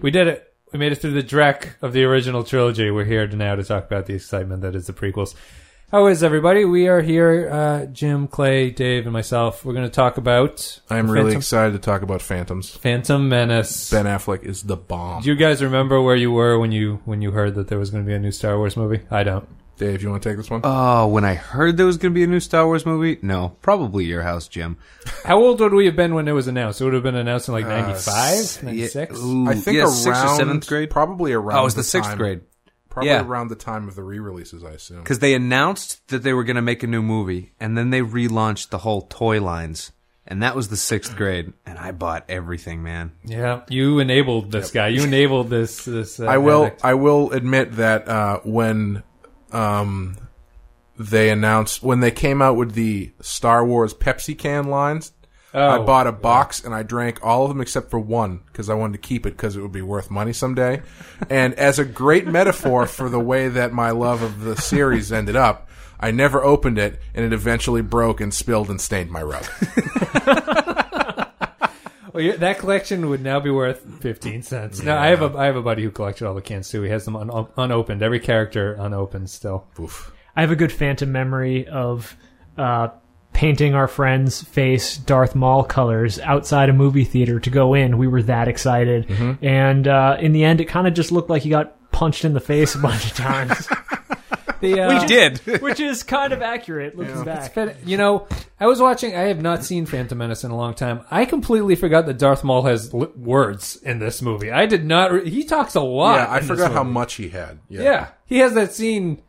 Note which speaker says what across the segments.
Speaker 1: We did it. We made it through the dreck of the original trilogy. We're here to now to talk about the excitement that is the prequels. How is everybody? We are here, uh, Jim, Clay, Dave, and myself. We're going to talk about
Speaker 2: I'm really
Speaker 1: Phantom,
Speaker 2: excited to talk about Phantoms.
Speaker 1: Phantom Menace.
Speaker 2: Ben Affleck is the bomb.
Speaker 1: Do you guys remember where you were when you when you heard that there was going to be a new Star Wars movie? I don't.
Speaker 2: Dave, you want to take this one?
Speaker 3: Oh, when I heard there was going to be a new Star Wars movie, no, probably your house, Jim.
Speaker 1: How old would we have been when it was announced? It would have been announced in like
Speaker 2: Uh,
Speaker 1: 95, 96?
Speaker 2: I think
Speaker 3: yeah,
Speaker 2: around
Speaker 3: sixth or seventh grade.
Speaker 2: Probably around.
Speaker 3: Oh, it was the, sixth
Speaker 2: time-
Speaker 3: grade
Speaker 2: Probably
Speaker 3: Yeah.
Speaker 2: around the time of the re-releases, I assume.
Speaker 3: because they announced that they were going to make a new movie, and then they relaunched the whole toy lines, and that was the sixth grade, and I bought everything, man.
Speaker 1: Yeah, you enabled this guy. You enabled this. This. Uh,
Speaker 2: I will.
Speaker 1: addict.
Speaker 2: I will admit that uh, when um, they announced when they came out with the Star Wars Pepsi can lines, I
Speaker 1: Oh,
Speaker 2: bought a box and I drank all of them except for one because I wanted to keep it because it would be worth money someday. and as a great metaphor for the way that my love of the series ended up, I never opened it and it eventually broke and spilled and stained my rug.
Speaker 1: Well, yeah, that collection would now be worth fifteen cents. Now I have a I have a buddy who collected all the cans too. He has them un- unopened. Every character unopened still.
Speaker 2: Oof.
Speaker 4: I have a good phantom memory of uh, painting our friend's face Darth Maul colors outside a movie theater to go in. We were that excited,
Speaker 1: Mm-hmm.
Speaker 4: and uh, in the end, it kind of just looked like he got punched in the face a bunch of times,
Speaker 1: The, uh,
Speaker 3: We did.
Speaker 4: which is kind of accurate looking back.
Speaker 1: But, you know, I was watching. I have not seen Phantom Menace in a long time. I completely forgot that Darth Maul has li- words in this movie. I did not. Re- he talks a lot.
Speaker 2: Yeah, I forgot how much he had. Yeah.
Speaker 1: Yeah, he has that scene.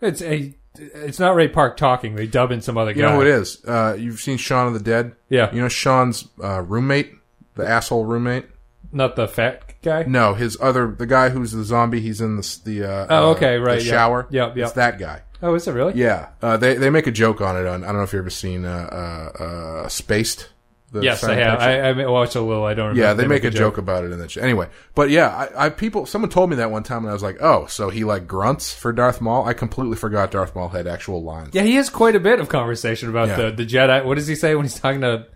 Speaker 1: It's a. It's not Ray Park talking. They dub in some other guy.
Speaker 2: You know who it is? Uh, you've seen Shaun of the Dead?
Speaker 1: Yeah.
Speaker 2: You know Shaun's uh, roommate? The asshole roommate?
Speaker 1: Not the fat guy.
Speaker 2: No, his other, the guy who's the zombie, he's in the, the uh,
Speaker 1: Oh,
Speaker 2: uh,
Speaker 1: okay, right,
Speaker 2: the
Speaker 1: yeah.
Speaker 2: shower.
Speaker 1: Yep, yep.
Speaker 2: It's that guy.
Speaker 1: Oh, is it really?
Speaker 2: Yeah. Uh, they, they make a joke on it. On, I don't know if you've ever seen, uh, uh, uh, Spaced. The
Speaker 1: Yes, I have. I, I watched a little. I don't remember.
Speaker 2: yeah, they, make, a joke. about it in that. Sh- anyway, but yeah, I, I people. Someone told me that one time, and I was like, "Oh, so he like grunts for Darth Maul." I completely forgot Darth Maul had actual lines.
Speaker 1: Yeah, he has quite a bit of conversation about
Speaker 2: Yeah.
Speaker 1: the the Jedi. What does he say when he's talking to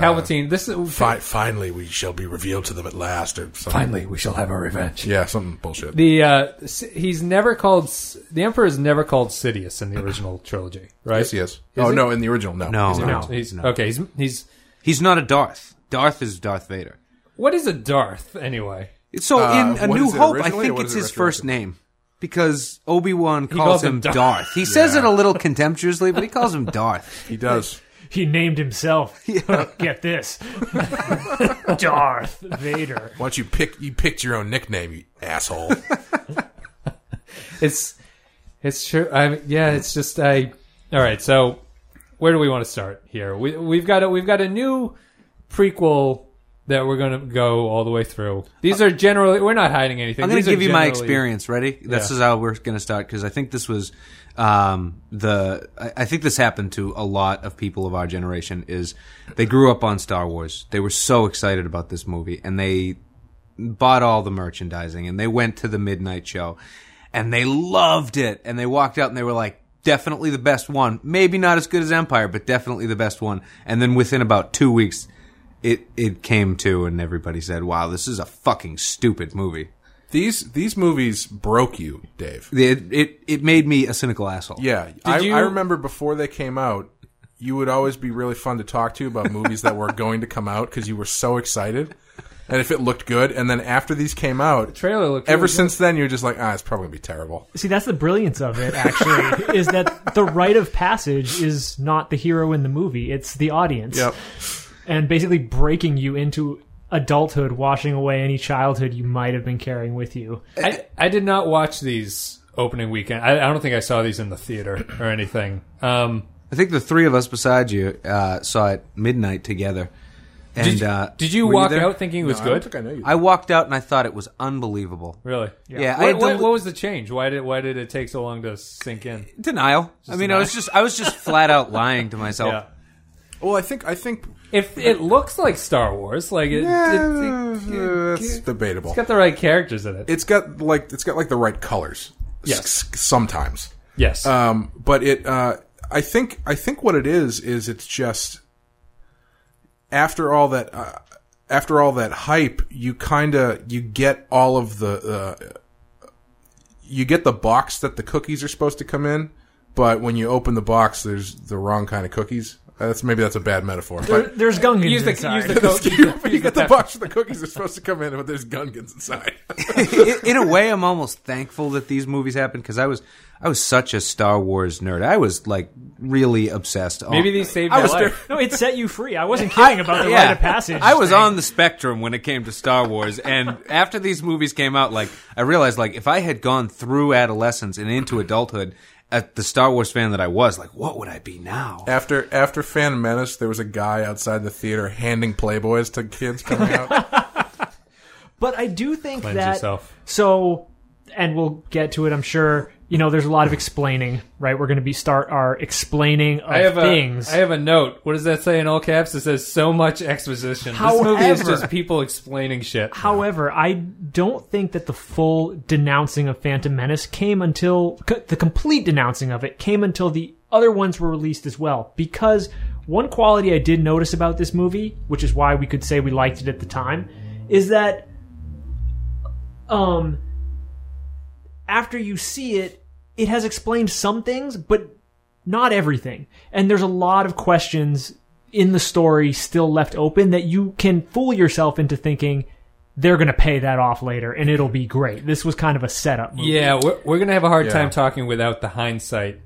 Speaker 1: Palpatine? this is
Speaker 2: Fi- finally, we shall be revealed to them at last, or something.
Speaker 1: finally we shall have our revenge.
Speaker 2: Yeah, something bullshit.
Speaker 1: The uh, he's never called the Emperor is never called Sidious in the original trilogy, right?
Speaker 2: yes, he is. oh
Speaker 1: he?
Speaker 2: no, in the original, no.
Speaker 3: No,
Speaker 2: He's not.
Speaker 3: no.
Speaker 1: He's
Speaker 3: No.
Speaker 1: okay. He's he's
Speaker 3: He's not a Darth. Darth is Darth Vader.
Speaker 1: what is a Darth anyway?
Speaker 3: So
Speaker 2: Uh,
Speaker 3: in A New Hope, I think it's
Speaker 2: it
Speaker 3: his first name because Obi Wan calls,
Speaker 1: calls him
Speaker 3: him
Speaker 1: Darth.
Speaker 3: Darth. He says it a little contemptuously, but he calls him Darth.
Speaker 2: He does.
Speaker 4: He named himself. Oh, get this, Darth Vader.
Speaker 2: Why don't you pick? You picked your own nickname, you asshole.
Speaker 1: It's it's true. I mean, yeah. It's just I. All right. So where do we want to start here? We we've got a we've got a new prequel that we're going to go all the way through. These are generally we're not hiding anything.
Speaker 3: I'm going to give you my experience. Ready? This
Speaker 1: Yeah.
Speaker 3: is how we're going to start because I think this was um, the. I, think this happened to a lot of people of our generation. Is they grew up on Star Wars. They were so excited about this movie, and they bought all the merchandising, and they went to the midnight show, and they loved it, and they walked out, and they were like. Definitely the best one. Maybe not as good as Empire, but definitely the best one. And then within about two weeks, it it came to, and everybody said, "Wow, this is a fucking stupid movie."
Speaker 2: These these movies broke you, Dave.
Speaker 3: It it, it made me a cynical asshole.
Speaker 2: Yeah, I,
Speaker 1: you-
Speaker 2: I remember before they came out, you would always be really fun to talk to about movies that were going to come out because you were so excited, and if it looked good. And then after these came out,
Speaker 1: Trailer looked
Speaker 2: ever
Speaker 1: really
Speaker 2: since then, you're just like, ah, it's probably gonna be terrible.
Speaker 4: See, that's the brilliance of it. Actually, is that the rite of passage is not the hero in the movie; it's the audience.
Speaker 2: Yep.
Speaker 4: and basically breaking you into adulthood, washing away any childhood you might have been carrying with you.
Speaker 1: I, I did not watch these opening weekend. I, I don't think I saw these in the theater or anything. Um,
Speaker 3: I think the three of us beside you uh, saw it midnight together. And
Speaker 1: did, you-
Speaker 3: uh,
Speaker 1: did you walk
Speaker 3: there?
Speaker 1: out thinking it was
Speaker 2: I don't
Speaker 1: good?
Speaker 2: think I know you.
Speaker 3: I walked out and I thought it was unbelievable.
Speaker 1: Really?
Speaker 3: Yeah, I
Speaker 1: What,
Speaker 3: had
Speaker 1: what, what was the change? Why did why did it take so long to sink in?
Speaker 3: Denial. I mean, I was just I was just flat out lying to myself.
Speaker 1: Yeah.
Speaker 2: well, I think I think
Speaker 1: If it looks like Star Wars, like it, it, it,
Speaker 2: uh, that's debatable.
Speaker 1: has got the right characters in it.
Speaker 2: It's got like it's got like the right colors.
Speaker 1: Yes.
Speaker 2: S- sometimes.
Speaker 1: yes.
Speaker 2: Um, but it, uh, I think, I think what it is is it's just after all that, uh, after all that hype, you kind of you get all of the uh, you get the box that the cookies are supposed to come in, but when you open the box, there's the wrong kind of cookies. That's maybe that's a bad metaphor,
Speaker 4: There,
Speaker 2: but
Speaker 4: there's Gungans
Speaker 1: Use the
Speaker 4: inside.
Speaker 1: use the coke. use
Speaker 2: you,
Speaker 1: the-
Speaker 2: you
Speaker 1: use
Speaker 2: get
Speaker 1: the
Speaker 2: the box where the cookies are supposed to come in, but there's Gungans inside.
Speaker 3: in, in a way, I'm almost thankful that these movies happened because I was I was such a Star Wars nerd. I was like really obsessed.
Speaker 1: Maybe
Speaker 3: on,
Speaker 1: these saved
Speaker 3: I
Speaker 1: your
Speaker 3: was
Speaker 1: life.
Speaker 4: no, it set you free. I wasn't kidding about the
Speaker 3: Yeah.
Speaker 4: rite of passage.
Speaker 3: I was
Speaker 4: thing.
Speaker 3: on the spectrum when it came to Star Wars, and after these movies came out, like I realized, like if I had gone through adolescence and into adulthood, at the Star Wars fan that I was, like what would I be now?
Speaker 2: After after Phantom Menace, there was a guy outside the theater handing Playboys to kids coming out.
Speaker 4: But I do think
Speaker 1: Cleanse
Speaker 4: that
Speaker 1: yourself.
Speaker 4: so, and we'll get to it. I'm sure. You know, there's a lot of explaining, right? We're going to be start our explaining of
Speaker 1: I have
Speaker 4: things.
Speaker 1: a I have a note. What does that say in all caps? It says so much exposition. this movie is
Speaker 4: However-
Speaker 1: just people explaining shit.
Speaker 4: However, I don't think that the full denouncing of Phantom Menace came until the complete denouncing of it came until the other ones were released as well. Because one quality I did notice about this movie, which is why we could say we liked it at the time, is that um after you see it, it has explained some things, but not everything. And there's a lot of questions in the story still left open that you can fool yourself into thinking they're going to pay that off later and it'll be great. This was kind of a setup movie.
Speaker 1: Yeah, we're, we're going to have a hard
Speaker 2: Yeah.
Speaker 1: time talking without the hindsight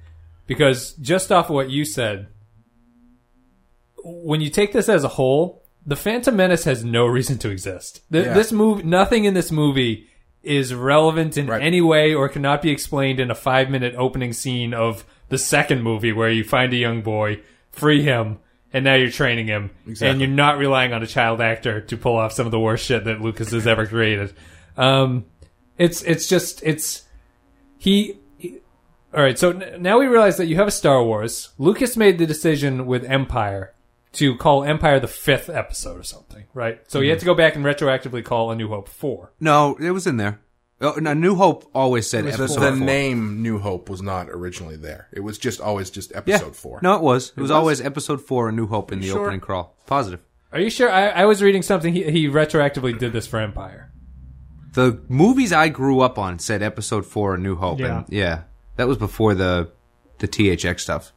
Speaker 1: because just off of what you said, when you take this as a whole, the Phantom Menace has no reason to exist. Th-
Speaker 2: Yeah.
Speaker 1: This movie, nothing in this movie is relevant in
Speaker 2: Right.
Speaker 1: any way or cannot be explained in a five minute opening scene of the second movie where you find a young boy, free him, and now you're training him, and you're not relying on a child actor to pull off some of the worst shit that Lucas has ever created. Um, it's it's just it's he, he- all right so n- now we realize that you have a star wars lucas made the decision with empire to call empire the fifth episode or something right so he mm-hmm. had to go back and retroactively call a new hope 4
Speaker 3: No, it was in there. Oh, no, New Hope always said
Speaker 2: The,
Speaker 3: episode
Speaker 2: the
Speaker 3: four.
Speaker 2: name New Hope was not originally there. It was just always just
Speaker 3: Yeah.
Speaker 2: episode four.
Speaker 3: No, it was. It, was,
Speaker 2: was?
Speaker 3: always episode four, A New Hope in the
Speaker 2: sure?
Speaker 3: opening crawl. Positive.
Speaker 1: are you sure i, I was reading something he, he retroactively did this for empire
Speaker 3: The movies I grew up on said episode four, A New Hope.
Speaker 4: Yeah.
Speaker 3: And yeah, that was before the the THX stuff.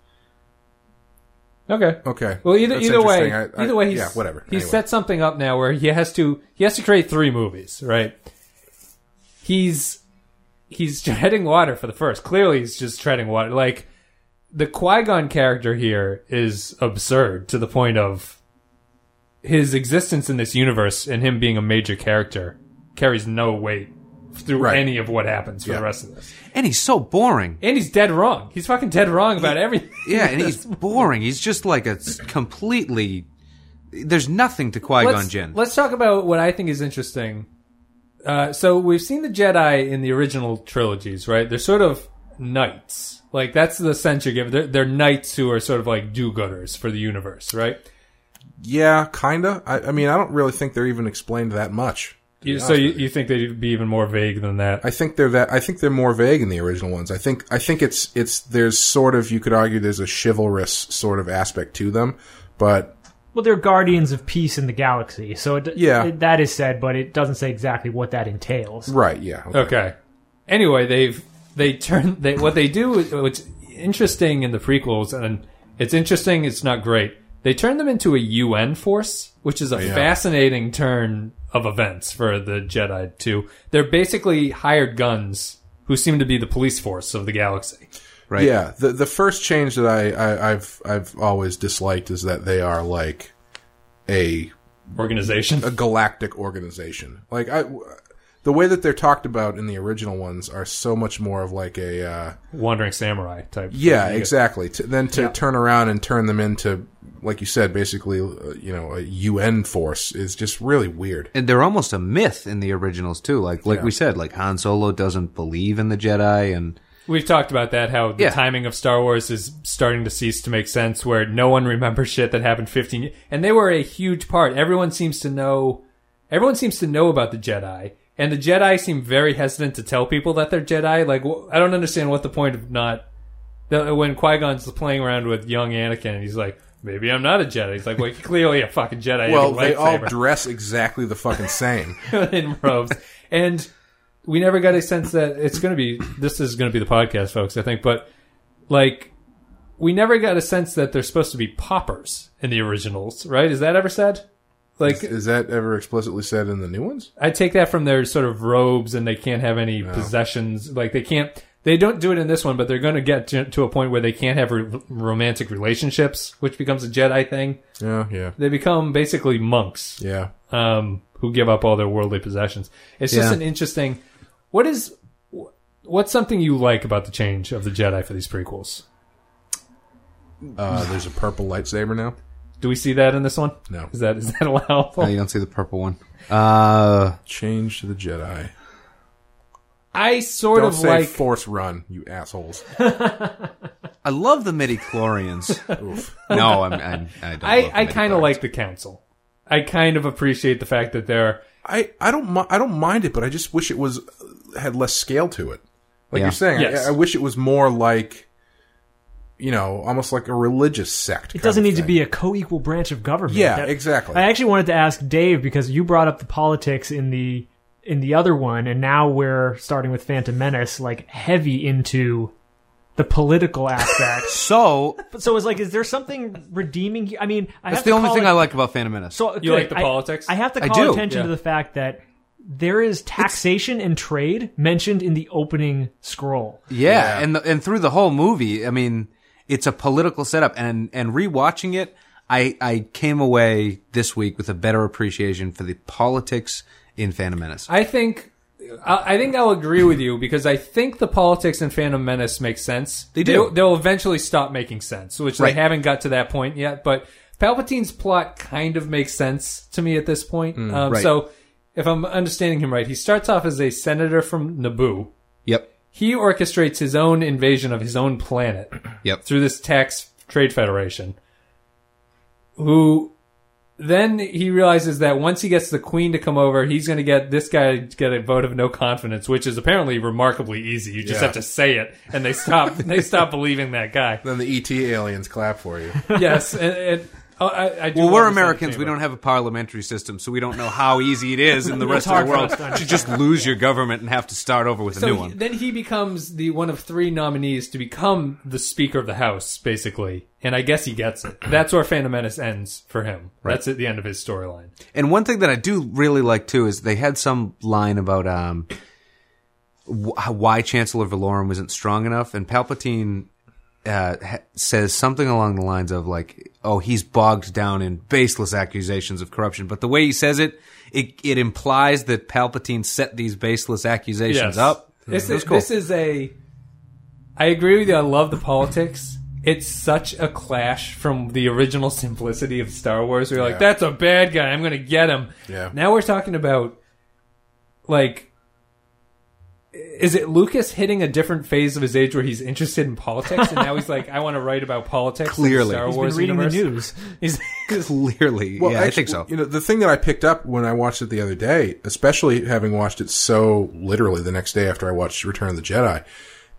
Speaker 1: Okay
Speaker 2: Okay.
Speaker 1: well either
Speaker 2: That's
Speaker 1: either way.
Speaker 2: I- I-
Speaker 1: either way he's,
Speaker 2: yeah, whatever.
Speaker 1: He
Speaker 2: Anyway.
Speaker 1: set something up now where he has to he has to create three movies right he's he's treading water for the first. Clearly, he's just treading water. Like the Qui Gon character here is absurd to the point of his existence in this universe and him being a major character carries no weight through
Speaker 2: Right.
Speaker 1: any of what happens for
Speaker 2: Yeah.
Speaker 1: the rest of this.
Speaker 3: And he's so boring.
Speaker 1: And he's dead wrong. He's fucking dead wrong about everything.
Speaker 3: Yeah, and he's boring. He's just like a completely. There's nothing to Qui Gon
Speaker 1: let's,
Speaker 3: Jinn.
Speaker 1: let's talk about what I think is interesting. Uh, so we've seen the Jedi in the original trilogies, right? They're sort of knights. Like that's the sense you're given. They're, they're knights who are sort of like do-gooders for the universe, right?
Speaker 2: Yeah, kinda. I, I mean, I don't really think they're even explained that much. To be
Speaker 1: You, so you, you think they'd be even more vague than that?
Speaker 2: I think they're that. I think they're more vague in the original ones. I think. I think it's it's there's sort of you could argue there's a chivalrous sort of aspect to them, but
Speaker 4: Well, they're guardians of peace in the galaxy, so it,
Speaker 2: Yeah.
Speaker 4: it- that is said, but it doesn't say exactly what that entails.
Speaker 2: right, yeah,
Speaker 1: Okay. Anyway, they've they turn they what they do. What's interesting in the prequels, and it's interesting. It's not great. They turn them into a UN force, which is a oh,
Speaker 2: Yeah.
Speaker 1: fascinating turn of events for the Jedi. Too, they're basically hired guns who seem to be the police force of the galaxy.
Speaker 3: right?
Speaker 2: Yeah, the the first change that I, I I've I've always disliked is that they are like a
Speaker 1: Organization.
Speaker 2: a galactic organization. Like I, the way that they're talked about in the original ones are so much more of like a uh,
Speaker 1: Wandering samurai type.
Speaker 2: yeah,
Speaker 1: You
Speaker 2: exactly. To, then to
Speaker 1: Yeah.
Speaker 2: turn around and turn them into like you said, basically, uh, you know, a UN force is just really weird.
Speaker 3: and they're almost a myth in the originals too. Like like
Speaker 2: Yeah.
Speaker 3: we said, like Han Solo doesn't believe in the Jedi, and
Speaker 1: We've talked about that, how the
Speaker 3: Yeah.
Speaker 1: timing of Star Wars is starting to cease to make sense, where no one remembers shit that happened 15 years. And they were a huge part. Everyone seems to know, everyone seems to know about the Jedi. And the Jedi seem very hesitant to tell people that they're Jedi. Like, wh- I don't understand what the point of not, the, when Qui-Gon's playing around with young Anakin and he's like, maybe I'm not a Jedi. He's like, well, you're clearly a fucking Jedi.
Speaker 2: Well,
Speaker 1: You have a
Speaker 2: they all dress exactly the fucking same.
Speaker 1: in robes, and we never got a sense that it's going to be. This is going to be the podcast, folks. I think, but like. We never got a sense that they're supposed to be poppers in the originals, right? Is that ever said? Like,
Speaker 2: Is that ever explicitly said in the new ones?
Speaker 1: I take that from their sort of robes, and they can't have any possessions. Like they can't. They don't do it in this one, but they're going to get to, to a point where they can't have re- romantic relationships, which becomes a Jedi thing.
Speaker 2: Yeah, yeah,
Speaker 1: They become basically monks
Speaker 2: yeah.
Speaker 1: um, who give up all their worldly possessions. It's just
Speaker 3: Yeah.
Speaker 1: an interesting. What is what's something you like about the change of the Jedi for these prequels?
Speaker 2: Uh, there's a purple lightsaber now.
Speaker 1: Do we see that in this one?
Speaker 2: No.
Speaker 1: Is that is that allowable?
Speaker 3: Oh, you don't see the purple one. Uh,
Speaker 2: Change to the Jedi.
Speaker 1: I sort
Speaker 2: Don't
Speaker 1: of
Speaker 2: say
Speaker 1: like.
Speaker 2: Force Run, you assholes.
Speaker 3: I love the midi chlorians. No, I'm, I'm, I don't.
Speaker 1: I,
Speaker 3: love
Speaker 1: I
Speaker 3: the
Speaker 1: kind of like the council. I kind of appreciate the fact that they're
Speaker 2: I, I don't mi- I don't mind it, but I just wish it was had less scale to it. Like
Speaker 3: Yeah.
Speaker 2: you're saying,
Speaker 1: Yes.
Speaker 2: I, I wish it was more like, you know, almost like a religious sect.
Speaker 4: It doesn't need to be a co-equal branch of government.
Speaker 2: Yeah,
Speaker 4: That-
Speaker 2: exactly.
Speaker 4: I actually wanted to ask Dave because you brought up the politics in the in the other one, and now we're starting with Phantom Menace, like heavy into the political aspect.
Speaker 3: So
Speaker 4: so it's like, is there something redeeming? here? I mean, I
Speaker 3: that's
Speaker 4: have
Speaker 3: the
Speaker 4: to
Speaker 3: only
Speaker 4: call
Speaker 3: thing
Speaker 4: it-
Speaker 3: I like about Phantom Menace.
Speaker 4: So
Speaker 1: You like the
Speaker 4: I-
Speaker 1: politics?
Speaker 4: I, have to call attention
Speaker 1: yeah.
Speaker 4: to the fact that there is taxation and trade mentioned in the opening scroll.
Speaker 3: Yeah,
Speaker 2: Yeah.
Speaker 3: and the, and through the whole movie, I mean, it's a political setup, and and rewatching it, I I came away this week with a better appreciation for the politics in Phantom Menace.
Speaker 1: I think I I think I'll agree with you because I think the politics in Phantom Menace make sense.
Speaker 3: They do.
Speaker 1: They'll, they'll eventually stop making sense, which
Speaker 3: Right.
Speaker 1: they haven't got to that point yet. But Palpatine's plot kind of makes sense to me at this point. um,
Speaker 3: Mm, right.
Speaker 1: So, if I'm understanding him right, he starts off as a senator from Naboo.
Speaker 3: yep,
Speaker 1: He orchestrates his own invasion of his own planet
Speaker 3: yep.
Speaker 1: through this tax trade federation. Who then he realizes that once he gets the queen to come over, he's going to get this guy to get a vote of no confidence, which is apparently remarkably easy. You just
Speaker 2: Yeah.
Speaker 1: have to say it, and they stop. they stop believing that guy.
Speaker 2: Then the ET aliens clap for you.
Speaker 1: Yes, and, and oh, I, I
Speaker 3: Well, we're Americans. We don't have a parliamentary system, so we don't know how easy it is in the rest of the world
Speaker 4: to
Speaker 3: just lose your government and have to start over with a
Speaker 1: So
Speaker 3: new
Speaker 1: he-
Speaker 3: one.
Speaker 1: then he becomes the one of three nominees to become the Speaker of the House, basically, and I guess he gets it. That's where Phantom Menace ends for him. That's at the end of his storyline.
Speaker 3: And one thing that I do really like too is they had some line about um, wh- why Chancellor Valorum isn't strong enough, and Palpatine uh, ha- says something along the lines of like, "Oh, he's bogged down in baseless accusations of corruption." But the way he says it, it it implies that Palpatine set these baseless accusations up.
Speaker 1: This is,
Speaker 3: cool.
Speaker 1: this is a. I agree with you. I love the politics. It's such a clash from the original simplicity of Star Wars. We're like, that's a bad guy. I'm going to get him.
Speaker 2: Yeah.
Speaker 1: Now we're talking about, like, is it Lucas hitting a different phase of his age where he's interested in politics, and now he's like, I want to write about politics. in the
Speaker 3: Clearly.
Speaker 1: Star
Speaker 3: He's
Speaker 4: He's
Speaker 1: Wars
Speaker 4: been reading
Speaker 1: universe.
Speaker 4: the news.
Speaker 1: He's,
Speaker 3: Clearly,
Speaker 2: Well,
Speaker 3: yeah, I think so.
Speaker 2: You know, the thing that I picked up when I watched it the other day, especially having watched it so literally the next day after I watched Return of the Jedi,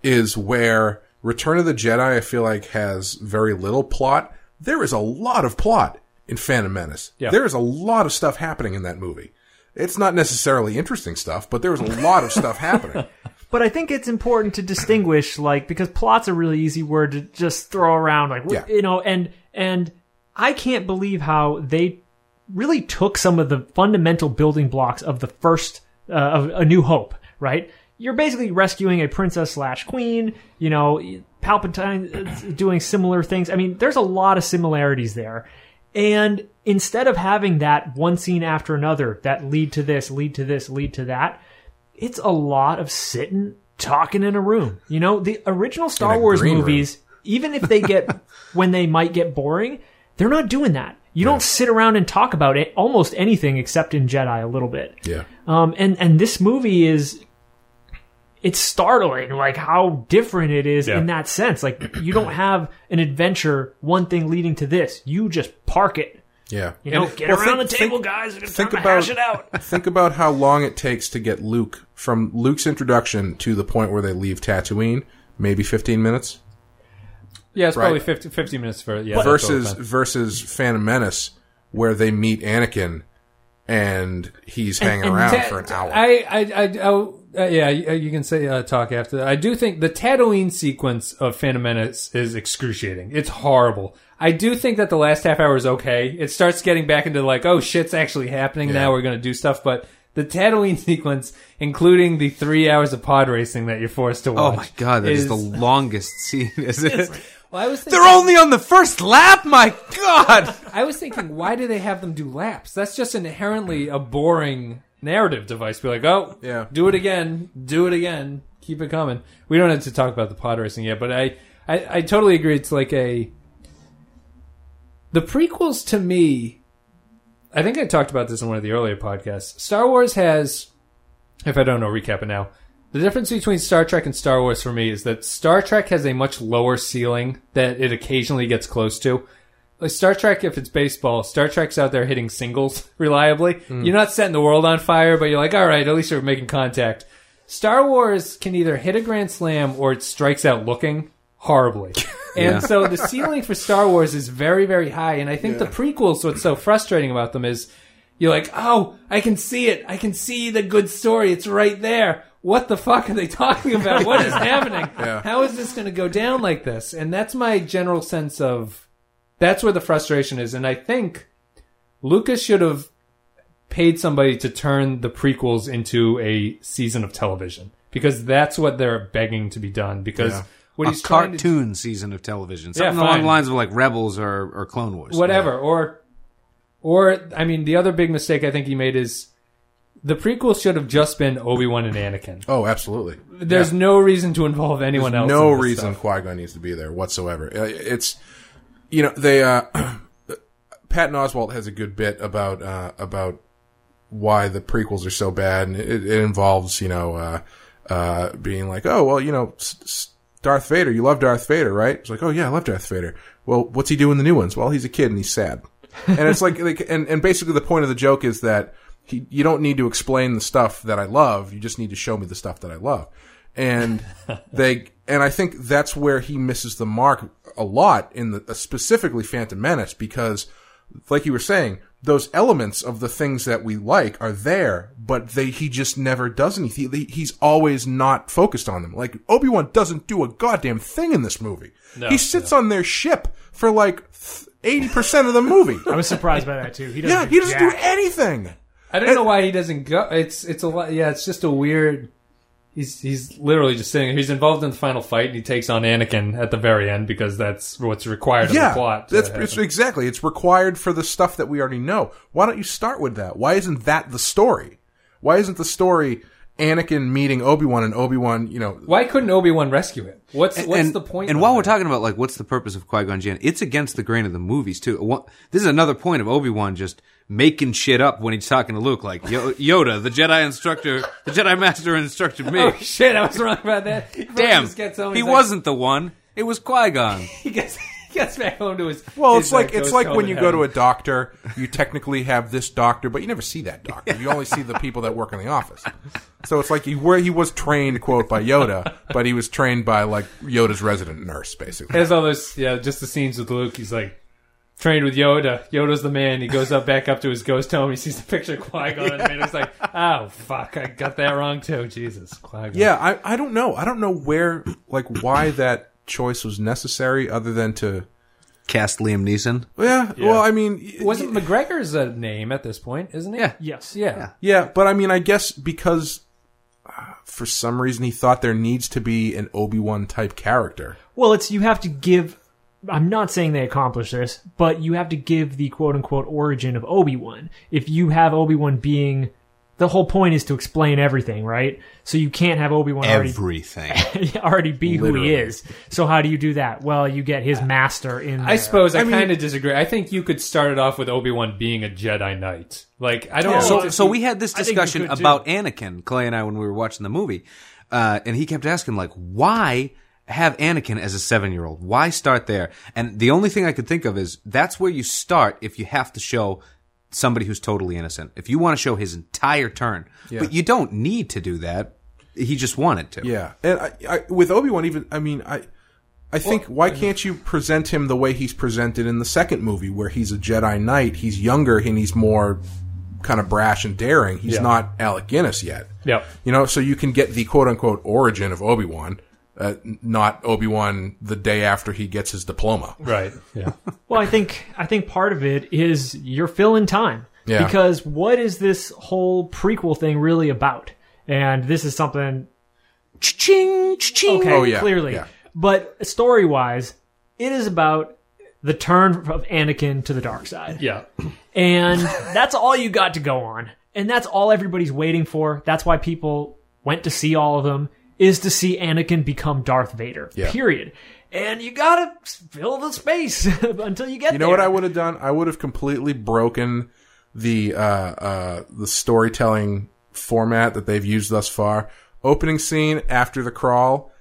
Speaker 2: is where Return of the Jedi I feel like has very little plot. There is a lot of plot in Phantom Menace.
Speaker 1: Yeah.
Speaker 2: There is a lot of stuff happening in that movie. It's not necessarily interesting stuff, but there was a lot of stuff happening.
Speaker 4: But I think it's important to distinguish, like, because plot's a really easy word to just throw around, like,
Speaker 2: Yeah.
Speaker 4: you know, and and I can't believe how they really took some of the fundamental building blocks of the first uh, of A New Hope, right? You're basically rescuing a princess slash queen. You know, Palpatine doing similar things. I mean, there's a lot of similarities there. And instead of having that one scene after another that lead to this, lead to this, lead to that, it's a lot of sitting talking in a room. You know, the original Star Wars
Speaker 2: green room.
Speaker 4: movies, even if they get when they might get boring, they're not doing that. You don't sit around and talk about it almost anything except in Jedi a little bit.
Speaker 2: Yeah.
Speaker 4: Um, and and this movie is it's startling like how different it is
Speaker 1: Yeah.
Speaker 4: in that sense. Like you don't have an adventure, one thing leading to this. You just park it.
Speaker 2: Yeah.
Speaker 4: You know,
Speaker 2: And-
Speaker 4: get
Speaker 2: well,
Speaker 4: around
Speaker 2: think-
Speaker 4: the table,
Speaker 2: think-
Speaker 4: guys. It's
Speaker 2: think
Speaker 4: time to
Speaker 2: about-
Speaker 4: hash it out.
Speaker 2: Think about how long it takes to get Luke from Luke's introduction to the point where they leave Tatooine. Maybe 15 minutes.
Speaker 1: Yeah, it's
Speaker 2: Right.
Speaker 1: probably 50, 50 minutes for yeah. that's
Speaker 2: versus
Speaker 1: all the time.
Speaker 2: versus Phantom Menace, where they meet Anakin and he's hanging
Speaker 1: And
Speaker 2: around
Speaker 1: Ta-
Speaker 2: for an hour.
Speaker 1: I, I, I, oh, uh, yeah, you you can say uh, talk after that. I do think the Tatooine sequence of Phantom Menace is excruciating. It's horrible. I do think that the last half hour is okay. It starts getting back into like, oh, shit's actually happening now. We're going to do stuff, but. The Tatooine sequence, including the three hours of pod racing that you're forced to watch.
Speaker 3: Oh my god, that is, the longest scene, isn't it?
Speaker 1: Well, I was thinking,
Speaker 3: They're only on the first lap. My god.
Speaker 1: I was thinking, why do they have them do laps? That's just inherently a boring narrative device. Be like, oh,
Speaker 2: Yeah.
Speaker 1: do it again, do it again, keep it coming. We don't have to talk about the pod racing yet, but I, I, I totally agree. It's like a the prequels to me. I think I talked about this in one of the earlier podcasts. Star Wars has, if I don't know, recap it now. The difference between Star Trek and Star Wars for me is that Star Trek has a much lower ceiling that it occasionally gets close to. Like Star Trek, if it's baseball, Star Trek's out there hitting singles reliably. Hmm. You're not setting the world on fire, but you're like, all right, at least you're making contact. Star Wars can either hit a grand slam or it strikes out looking horribly. And
Speaker 3: Yeah.
Speaker 1: so the ceiling for Star Wars is very, very high. And I think the prequels, what's so frustrating about them is you're like, oh, I can see it. I can see the good story. It's right there. What the fuck are they talking about? What is happening?
Speaker 2: Yeah.
Speaker 1: How is this going to go down like this? And that's my general sense of that's where the frustration is. And I think Lucas should have paid somebody to turn the prequels into a season of television because that's what they're begging to be done. Because
Speaker 2: Yeah.
Speaker 1: what
Speaker 3: a
Speaker 1: he's trying to
Speaker 3: cartoon season of television, something
Speaker 1: Yeah,
Speaker 3: along the lines of like Rebels or, or Clone Wars.
Speaker 1: whatever or or i mean the other big mistake i think he made is the prequels should have just been obi-wan and anakin
Speaker 2: oh, absolutely.
Speaker 1: there's no reason to involve anyone else
Speaker 2: no reason. Qui Gon needs to be there whatsoever. Uh, It's you know they uh, Patton Oswalt has a good bit about uh, about why the prequels are so bad, and it, it involves you know uh, uh, being like, oh well, you know. S- S- Darth Vader, you love Darth Vader, right? It's like, oh yeah, I love Darth Vader. Well, what's he doing in the new ones? Well, he's a kid and he's sad. And it's like, like and, and basically the point of the joke is that he, you don't need to explain the stuff that I love. You just need to show me the stuff that I love. And they, and I think that's where he misses the mark a lot in the, uh, specifically Phantom Menace because like you were saying, those elements of the things that we like are there, but they he just never does anything. He- He's always not focused on them. Like Obi Wan doesn't do a goddamn thing in this movie. he sits on their ship for like eighty percent of the movie.
Speaker 4: I was surprised by that too. He doesn't
Speaker 2: yeah,
Speaker 4: do
Speaker 2: he doesn't do anything.
Speaker 1: i don't know why he doesn't go it's it's a lot yeah it's just a weird he's he's literally just sitting he's involved in the final fight and he takes on anakin at the very end because that's what's required of
Speaker 2: Yeah,
Speaker 1: the plot
Speaker 2: that's it's exactly. It's required for the stuff that we already know. Why don't you start with that? Why isn't that the story? Why isn't the story Anakin meeting Obi Wan and Obi Wan? You know,
Speaker 1: why couldn't obi-wan rescue him? what's what's
Speaker 3: and,
Speaker 1: the point?
Speaker 3: point
Speaker 1: And
Speaker 3: while
Speaker 1: that?
Speaker 3: we're talking about like what's the purpose of Qui Gon Jinn, it's against the grain of the movies too. This is another point of Obi Wan just making shit up when he's talking to Luke, like Yo- Yoda, the Jedi instructor, the Jedi Master instructed me.
Speaker 1: Oh shit! I was wrong about that.
Speaker 3: Damn,
Speaker 1: Just gets home,
Speaker 3: he
Speaker 1: he's like-
Speaker 3: wasn't the one. It was Qui Gon.
Speaker 1: He gets he gets back home to his.
Speaker 2: Well,
Speaker 1: his,
Speaker 2: it's like
Speaker 1: uh,
Speaker 2: it's
Speaker 1: ghost
Speaker 2: like
Speaker 1: home
Speaker 2: when
Speaker 1: in
Speaker 2: you go to a
Speaker 1: heaven.
Speaker 2: doctor, you technically have this doctor, but you never see that doctor. You only see the people that work in the office. So it's like he where he was trained, quote, by Yoda, but he was trained by like Yoda's resident nurse, basically.
Speaker 1: There's all this, yeah, just the scenes with Luke. He's like trained with Yoda. Yoda's the man. He goes up back up to his ghost home. He sees the picture of Qui Gon, and he's like, "Oh fuck, I got that wrong too." Jesus, Qui Gon.
Speaker 2: Yeah, I I don't know. I don't know where like why that choice was necessary, other than to
Speaker 3: Cast Liam Neeson.
Speaker 2: yeah. Well, I mean,
Speaker 1: wasn't McGregor's a name at this point, isn't he?
Speaker 3: Yeah.
Speaker 4: Yes.
Speaker 1: yeah.
Speaker 2: Yeah, but I mean, I guess because uh, for some reason he thought there needs to be an Obi Wan type character.
Speaker 4: Well, it's you have to give. I'm not saying they accomplished this, but you have to give the quote unquote origin of Obi Wan. If you have Obi Wan being, the whole point is to explain everything, right? So you can't have Obi Wan already
Speaker 3: Everything.
Speaker 4: already be who he is. So how do you do that? Well, you get his master in.
Speaker 1: I suppose I,
Speaker 2: I mean-
Speaker 1: kind of disagree. I think you could start it off with Obi Wan being a Jedi Knight. Like I don't. know
Speaker 3: So,
Speaker 1: if
Speaker 3: so we had this
Speaker 4: I think you
Speaker 3: discussion
Speaker 4: could, too.
Speaker 3: about Anakin, Clay and I, when we were watching the movie, uh, and he kept asking like, why have Anakin as a seven-year-old? Why start there? And the only thing I could think of is that's where you start if you have to show somebody who's totally innocent. If you want to show his entire turn, but you don't need to do that. He just wanted to.
Speaker 2: Yeah, and I, I with Obi Wan, even I mean, I I think why can't you present him the way he's presented in the second movie, where he's a Jedi Knight, he's younger and he's more kind of brash and daring. He's
Speaker 1: Yeah.
Speaker 2: not Alec Guinness yet.
Speaker 1: Yep.
Speaker 2: You know, so you can get the quote unquote origin of Obi Wan, uh, not Obi Wan the day after he gets his diploma.
Speaker 1: Right. Yeah.
Speaker 4: Well, I think I think part of it is you're filling time.
Speaker 2: Yeah.
Speaker 4: Because what is this whole prequel thing really about? And this is something
Speaker 3: Ching, ching.
Speaker 4: okay,
Speaker 2: Oh, yeah,
Speaker 4: clearly.
Speaker 2: yeah.
Speaker 4: But story wise, it is about the turn of Anakin to the dark side.
Speaker 1: Yeah.
Speaker 4: And that's all you got to go on. And that's all everybody's waiting for. That's why people went to see all of them, is to see Anakin become Darth Vader.
Speaker 2: Yeah.
Speaker 4: Period. And you gotta fill the space until you get
Speaker 2: You know
Speaker 4: there.
Speaker 2: what I would have done? I would have completely broken the uh, uh, the storytelling format that they've used thus far. Opening scene after the crawl,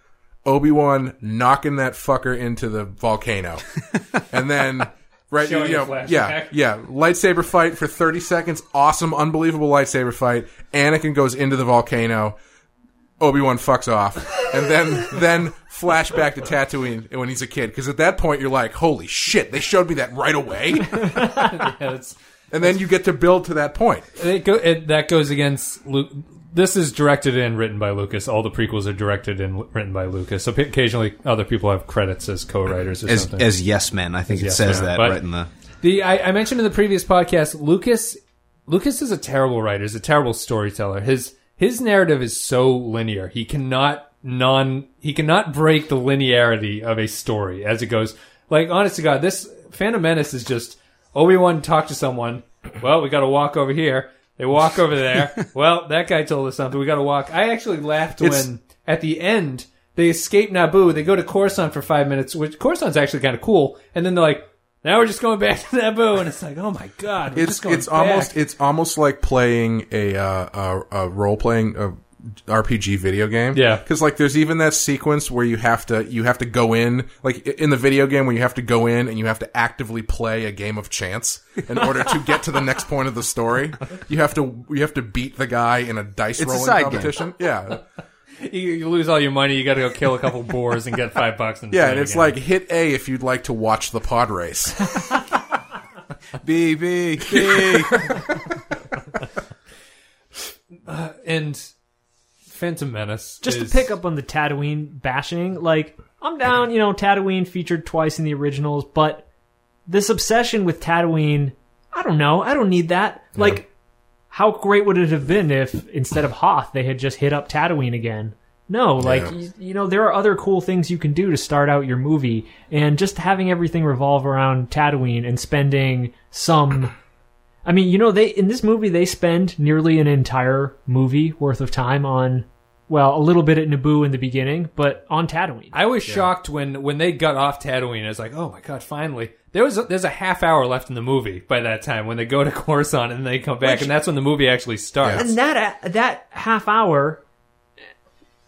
Speaker 2: Obi Wan knocking that fucker into the volcano, and then right,
Speaker 1: Showing
Speaker 2: you know, yeah, yeah, lightsaber fight for thirty seconds, awesome, unbelievable lightsaber fight. Anakin goes into the volcano. Obi Wan fucks off, and then then flashback to Tatooine when he's a kid. Because at that point you're like, "Holy shit!" They showed me that right away,
Speaker 1: yeah it's,
Speaker 2: and then you get to build to that point.
Speaker 1: it go, it, that goes against Luke. This is directed and written by Lucas. All the prequels are directed and written by Lucas. So occasionally, other people have credits as co-writers or
Speaker 3: As,
Speaker 1: something.
Speaker 3: as yes men, I think it
Speaker 1: yes
Speaker 3: says
Speaker 1: men,
Speaker 3: that
Speaker 1: but-
Speaker 3: right in the.
Speaker 1: The I, I mentioned in the previous podcast, Lucas Lucas is a terrible writer. He's a terrible storyteller. His his narrative is so linear. He cannot non he cannot break the linearity of a story as it goes. Like honest to God, this Phantom Menace is just Obi Wan talk to someone. Well, we got to walk over here. They walk over there. well, that guy told us something. We got to walk. I actually laughed
Speaker 2: It's-
Speaker 1: when at the end they escape Naboo. They go to Coruscant for five minutes, which Coruscant's actually kind of cool. And then they're like, now we're just going back to Naboo, and it's like, oh my god, we're
Speaker 2: It's
Speaker 1: just going
Speaker 2: it's
Speaker 1: back.
Speaker 2: almost it's almost like playing a uh, a, a role playing uh RPG video game.
Speaker 1: Yeah.
Speaker 2: because like there's even that sequence where you have to you have to go in like in the video game where you have to go in and you have to actively play a game of chance in order to get to the next point of the story. You have to you have to beat the guy in a dice
Speaker 3: It's a
Speaker 2: rolling
Speaker 3: side game.
Speaker 2: competition. Yeah,
Speaker 1: you, you lose all your money. You got to go kill a couple boars and get five bucks. And
Speaker 2: yeah, and it's
Speaker 1: again.
Speaker 2: like hit A if you'd like to watch the pod race.
Speaker 3: B B B.
Speaker 1: Uh, and Phantom Menace.
Speaker 4: just
Speaker 1: is,
Speaker 4: to pick up on the Tatooine bashing, like I'm down, you know, Tatooine featured twice in the originals, but this obsession with Tatooine, I don't know, I don't need that. Like, how great would it have been if instead of Hoth they had just hit up Tatooine again? No, like
Speaker 2: Yeah.
Speaker 4: you, you know, there are other cool things you can do to start out your movie, and just having everything revolve around Tatooine and spending some. I mean, you know, they in this movie they spend nearly an entire movie worth of time on, well, a little bit at Naboo in the beginning, but on Tatooine.
Speaker 1: I was shocked when when they got off Tatooine. I was like, oh my god, finally. There was a, there's a half hour left in the movie by that time when they go to Coruscant and they come back, and that's when the movie actually starts.
Speaker 4: and that that half hour,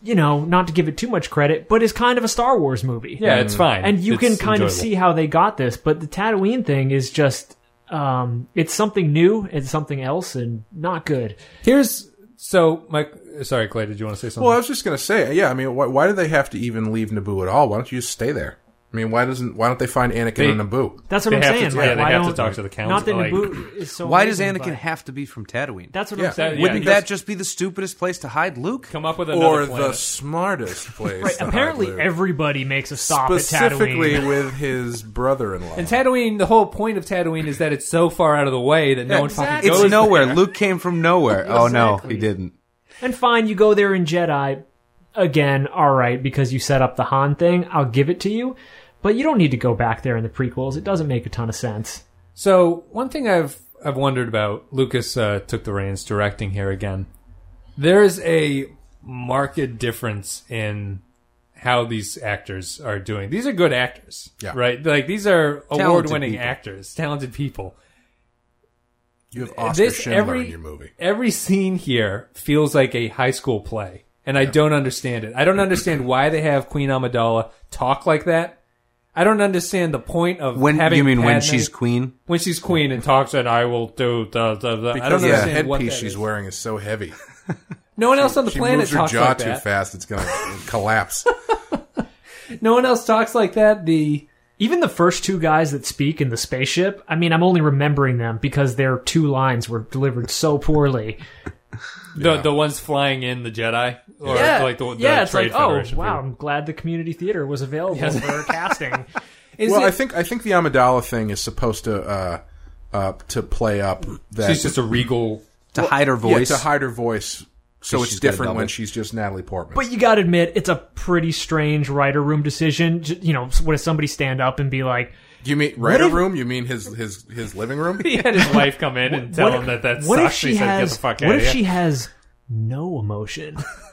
Speaker 4: you know, not to give it too much credit, but is kind of a Star Wars movie.
Speaker 1: Yeah, it's fine.
Speaker 4: and you
Speaker 1: It's
Speaker 4: can kind of see how they got this. But the Tatooine thing is just, um, it's something new, it's something else, and not good.
Speaker 1: Here's so Mike. Sorry, Clay. Did you want to say something?
Speaker 2: Well, I was just gonna say, yeah. I mean, why, why do they have to even leave Naboo at all? Why don't you just stay there? I mean, why doesn't why don't they find Anakin
Speaker 1: They-
Speaker 2: on Naboo?
Speaker 4: That's what
Speaker 1: They
Speaker 4: I'm
Speaker 1: have to-
Speaker 4: saying.
Speaker 1: yeah, they
Speaker 4: why
Speaker 1: have to
Speaker 4: don't-
Speaker 1: talk to the council,
Speaker 4: Not that
Speaker 1: like-
Speaker 4: Naboo is so.
Speaker 3: Why does Anakin
Speaker 4: but
Speaker 3: have to be from Tatooine?
Speaker 4: That's what
Speaker 2: Yeah.
Speaker 4: I'm saying.
Speaker 1: Yeah,
Speaker 3: Wouldn't that
Speaker 1: just-
Speaker 3: just be the stupidest place to hide Luke?
Speaker 1: come up with another
Speaker 2: Or
Speaker 1: planet.
Speaker 2: the smartest place.
Speaker 4: Right,
Speaker 2: to
Speaker 4: apparently
Speaker 2: hide Luke.
Speaker 4: everybody makes a stop at
Speaker 2: specifically
Speaker 4: Tatooine.
Speaker 2: with his brother-in-law.
Speaker 1: And Tatooine, the whole point of Tatooine is that it's so far out of the way that no one fucking
Speaker 4: exactly.
Speaker 1: goes
Speaker 3: It's nowhere.
Speaker 1: there.
Speaker 3: Luke came from nowhere. Oh no, he didn't.
Speaker 4: And fine, you go there in Jedi. Again, alright, because you set up the Han thing, I'll give it to you. But you don't need to go back there in the prequels. It doesn't make a ton of sense.
Speaker 1: So one thing I've I've wondered about Lucas uh, took the reins directing here again. There is a marked difference in how these actors are doing. These are good actors,
Speaker 2: Yeah.
Speaker 1: right? Like these are award-winning
Speaker 3: people.
Speaker 1: actors, talented people.
Speaker 2: you have Oscar
Speaker 1: this
Speaker 2: Schindler
Speaker 1: every
Speaker 2: in your movie.
Speaker 1: every scene here feels like a high school play, and I don't understand it. I don't understand why they have Queen Amidala talk like that. I don't understand the point of
Speaker 3: When
Speaker 1: having
Speaker 3: you mean when she's queen?
Speaker 1: when she's queen and talks and I will do the the, the. I
Speaker 2: Because
Speaker 1: don't
Speaker 2: the
Speaker 1: understand what
Speaker 2: headpiece
Speaker 1: that
Speaker 2: she's
Speaker 1: is.
Speaker 2: wearing is so heavy.
Speaker 1: No one else on the
Speaker 2: she
Speaker 1: planet
Speaker 2: moves her
Speaker 1: talks
Speaker 2: jaw
Speaker 1: like
Speaker 2: too
Speaker 1: that.
Speaker 2: fast; it's going to collapse.
Speaker 1: no one else talks like that. The
Speaker 4: Even the first two guys that speak in the spaceship, I mean, I'm only remembering them because their two lines were delivered so poorly.
Speaker 1: the the ones flying in the Jedi, or
Speaker 4: yeah,
Speaker 1: like the, the
Speaker 4: yeah, it's
Speaker 1: Trade
Speaker 4: like, oh,
Speaker 1: Federation
Speaker 4: wow,
Speaker 1: people.
Speaker 4: I'm glad the community theater was available for casting.
Speaker 1: Is
Speaker 2: well,
Speaker 1: it-
Speaker 2: I think I think the Amidala thing is supposed to uh, uh, to play up that
Speaker 1: she's just a regal.
Speaker 3: to hide her voice.
Speaker 2: yeah, to hide her voice, so it's
Speaker 3: she's got a
Speaker 2: different when she's just Natalie Portman.
Speaker 4: But you got to admit, it's a pretty strange writer room decision. You know, what if somebody stand up and be like,
Speaker 2: you mean writer
Speaker 4: if-
Speaker 2: room? You mean his his his living room?
Speaker 1: He had his wife come in and tell
Speaker 4: what,
Speaker 1: him that that
Speaker 4: what
Speaker 1: sucks.
Speaker 4: if she
Speaker 1: he said,
Speaker 4: has?
Speaker 1: "Get the fuck
Speaker 4: what
Speaker 1: out
Speaker 4: if
Speaker 1: of
Speaker 4: she has no emotion?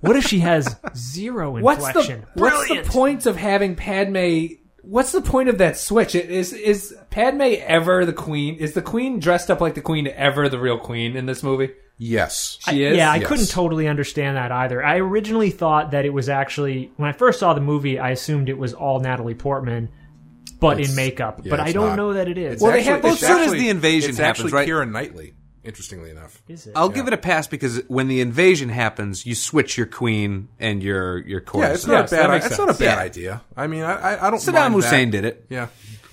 Speaker 4: what if she has zero
Speaker 1: What's the
Speaker 4: inflection?
Speaker 1: What's the
Speaker 4: Brilliant.
Speaker 1: point of having Padme? What's the point of that switch? It- Is is Padme ever the queen? Is the queen dressed up like the queen ever the real queen in this movie?
Speaker 2: yes.
Speaker 1: She is.
Speaker 4: Yeah, I
Speaker 2: Yes.
Speaker 4: couldn't totally understand that either. I originally thought that it was actually when I first saw the movie, I assumed it was all Natalie Portman, but
Speaker 2: It's-
Speaker 4: in makeup.
Speaker 2: yeah,
Speaker 4: but I don't
Speaker 2: not.
Speaker 4: know that it is.
Speaker 2: It's
Speaker 1: Well, they
Speaker 2: actually,
Speaker 1: have- well,
Speaker 2: it's
Speaker 1: as soon
Speaker 3: as the invasion
Speaker 2: it's
Speaker 3: happens,
Speaker 2: actually
Speaker 3: right?
Speaker 2: Keira Knightley. Interestingly enough,
Speaker 4: Is it?
Speaker 3: I'll give it a pass because when the invasion happens, you switch your queen and your your course.
Speaker 2: yeah, it's not
Speaker 1: Yes,
Speaker 2: a bad.
Speaker 1: makes
Speaker 2: It's not a bad
Speaker 3: Yeah.
Speaker 2: idea. I mean, I I, I don't.
Speaker 3: Saddam
Speaker 2: mind
Speaker 3: Hussein
Speaker 2: that.
Speaker 3: did it.
Speaker 2: Yeah.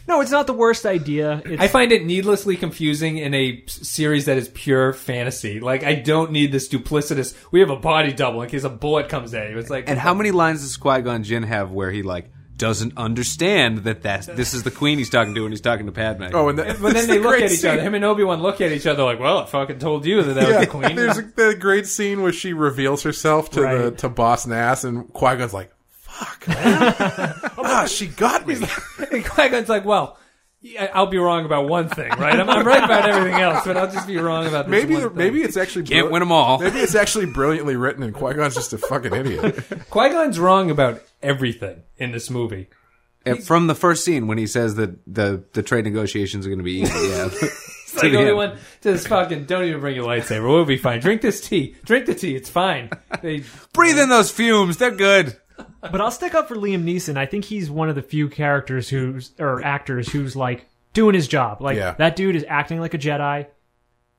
Speaker 4: no, it's not the worst idea. It's,
Speaker 1: I find it needlessly confusing in a s- series that is pure fantasy. Like I don't need this duplicitous. We have a body double in case a bullet comes at you. It's like
Speaker 3: And how many lines does Qui Gon Jinn have where he like doesn't understand that that's this is the queen he's talking to and he's talking to Padme?
Speaker 2: Oh, and, that,
Speaker 1: But then they
Speaker 2: the
Speaker 1: look at each
Speaker 2: scene.
Speaker 1: other. Him and Obi Wan look at each other like, "Well, I fucking told you that that was the queen."
Speaker 2: there's a, the great scene where she reveals herself to the to Boss Nass, and Qui Gon's like, "Fuck, man. ah, she got me."
Speaker 1: And Qui-Gon's like, well, yeah, I'll be wrong about one thing, right? I'm, I'm right about everything else, but I'll just be wrong about this
Speaker 2: Maybe
Speaker 1: one thing.
Speaker 2: maybe it's actually
Speaker 3: Can't
Speaker 2: brill-
Speaker 3: win 'em all.
Speaker 2: Maybe it's actually brilliantly written, and Qui Gon's just a fucking idiot.
Speaker 1: Qui-Gon's wrong about everything in this movie.
Speaker 3: And from the first scene when he says that the the trade negotiations are going to be easy. Yeah,
Speaker 1: It's like
Speaker 3: the
Speaker 1: only
Speaker 3: end.
Speaker 1: one just fucking don't even bring your lightsaber. We'll be fine. Drink this tea. Drink the tea. It's fine. They,
Speaker 3: breathe in those fumes. They're good.
Speaker 4: but I'll stick up for Liam Neeson. I think he's one of the few characters who's or actors who's like doing his job. Like
Speaker 2: Yeah.
Speaker 4: that dude is acting like a Jedi.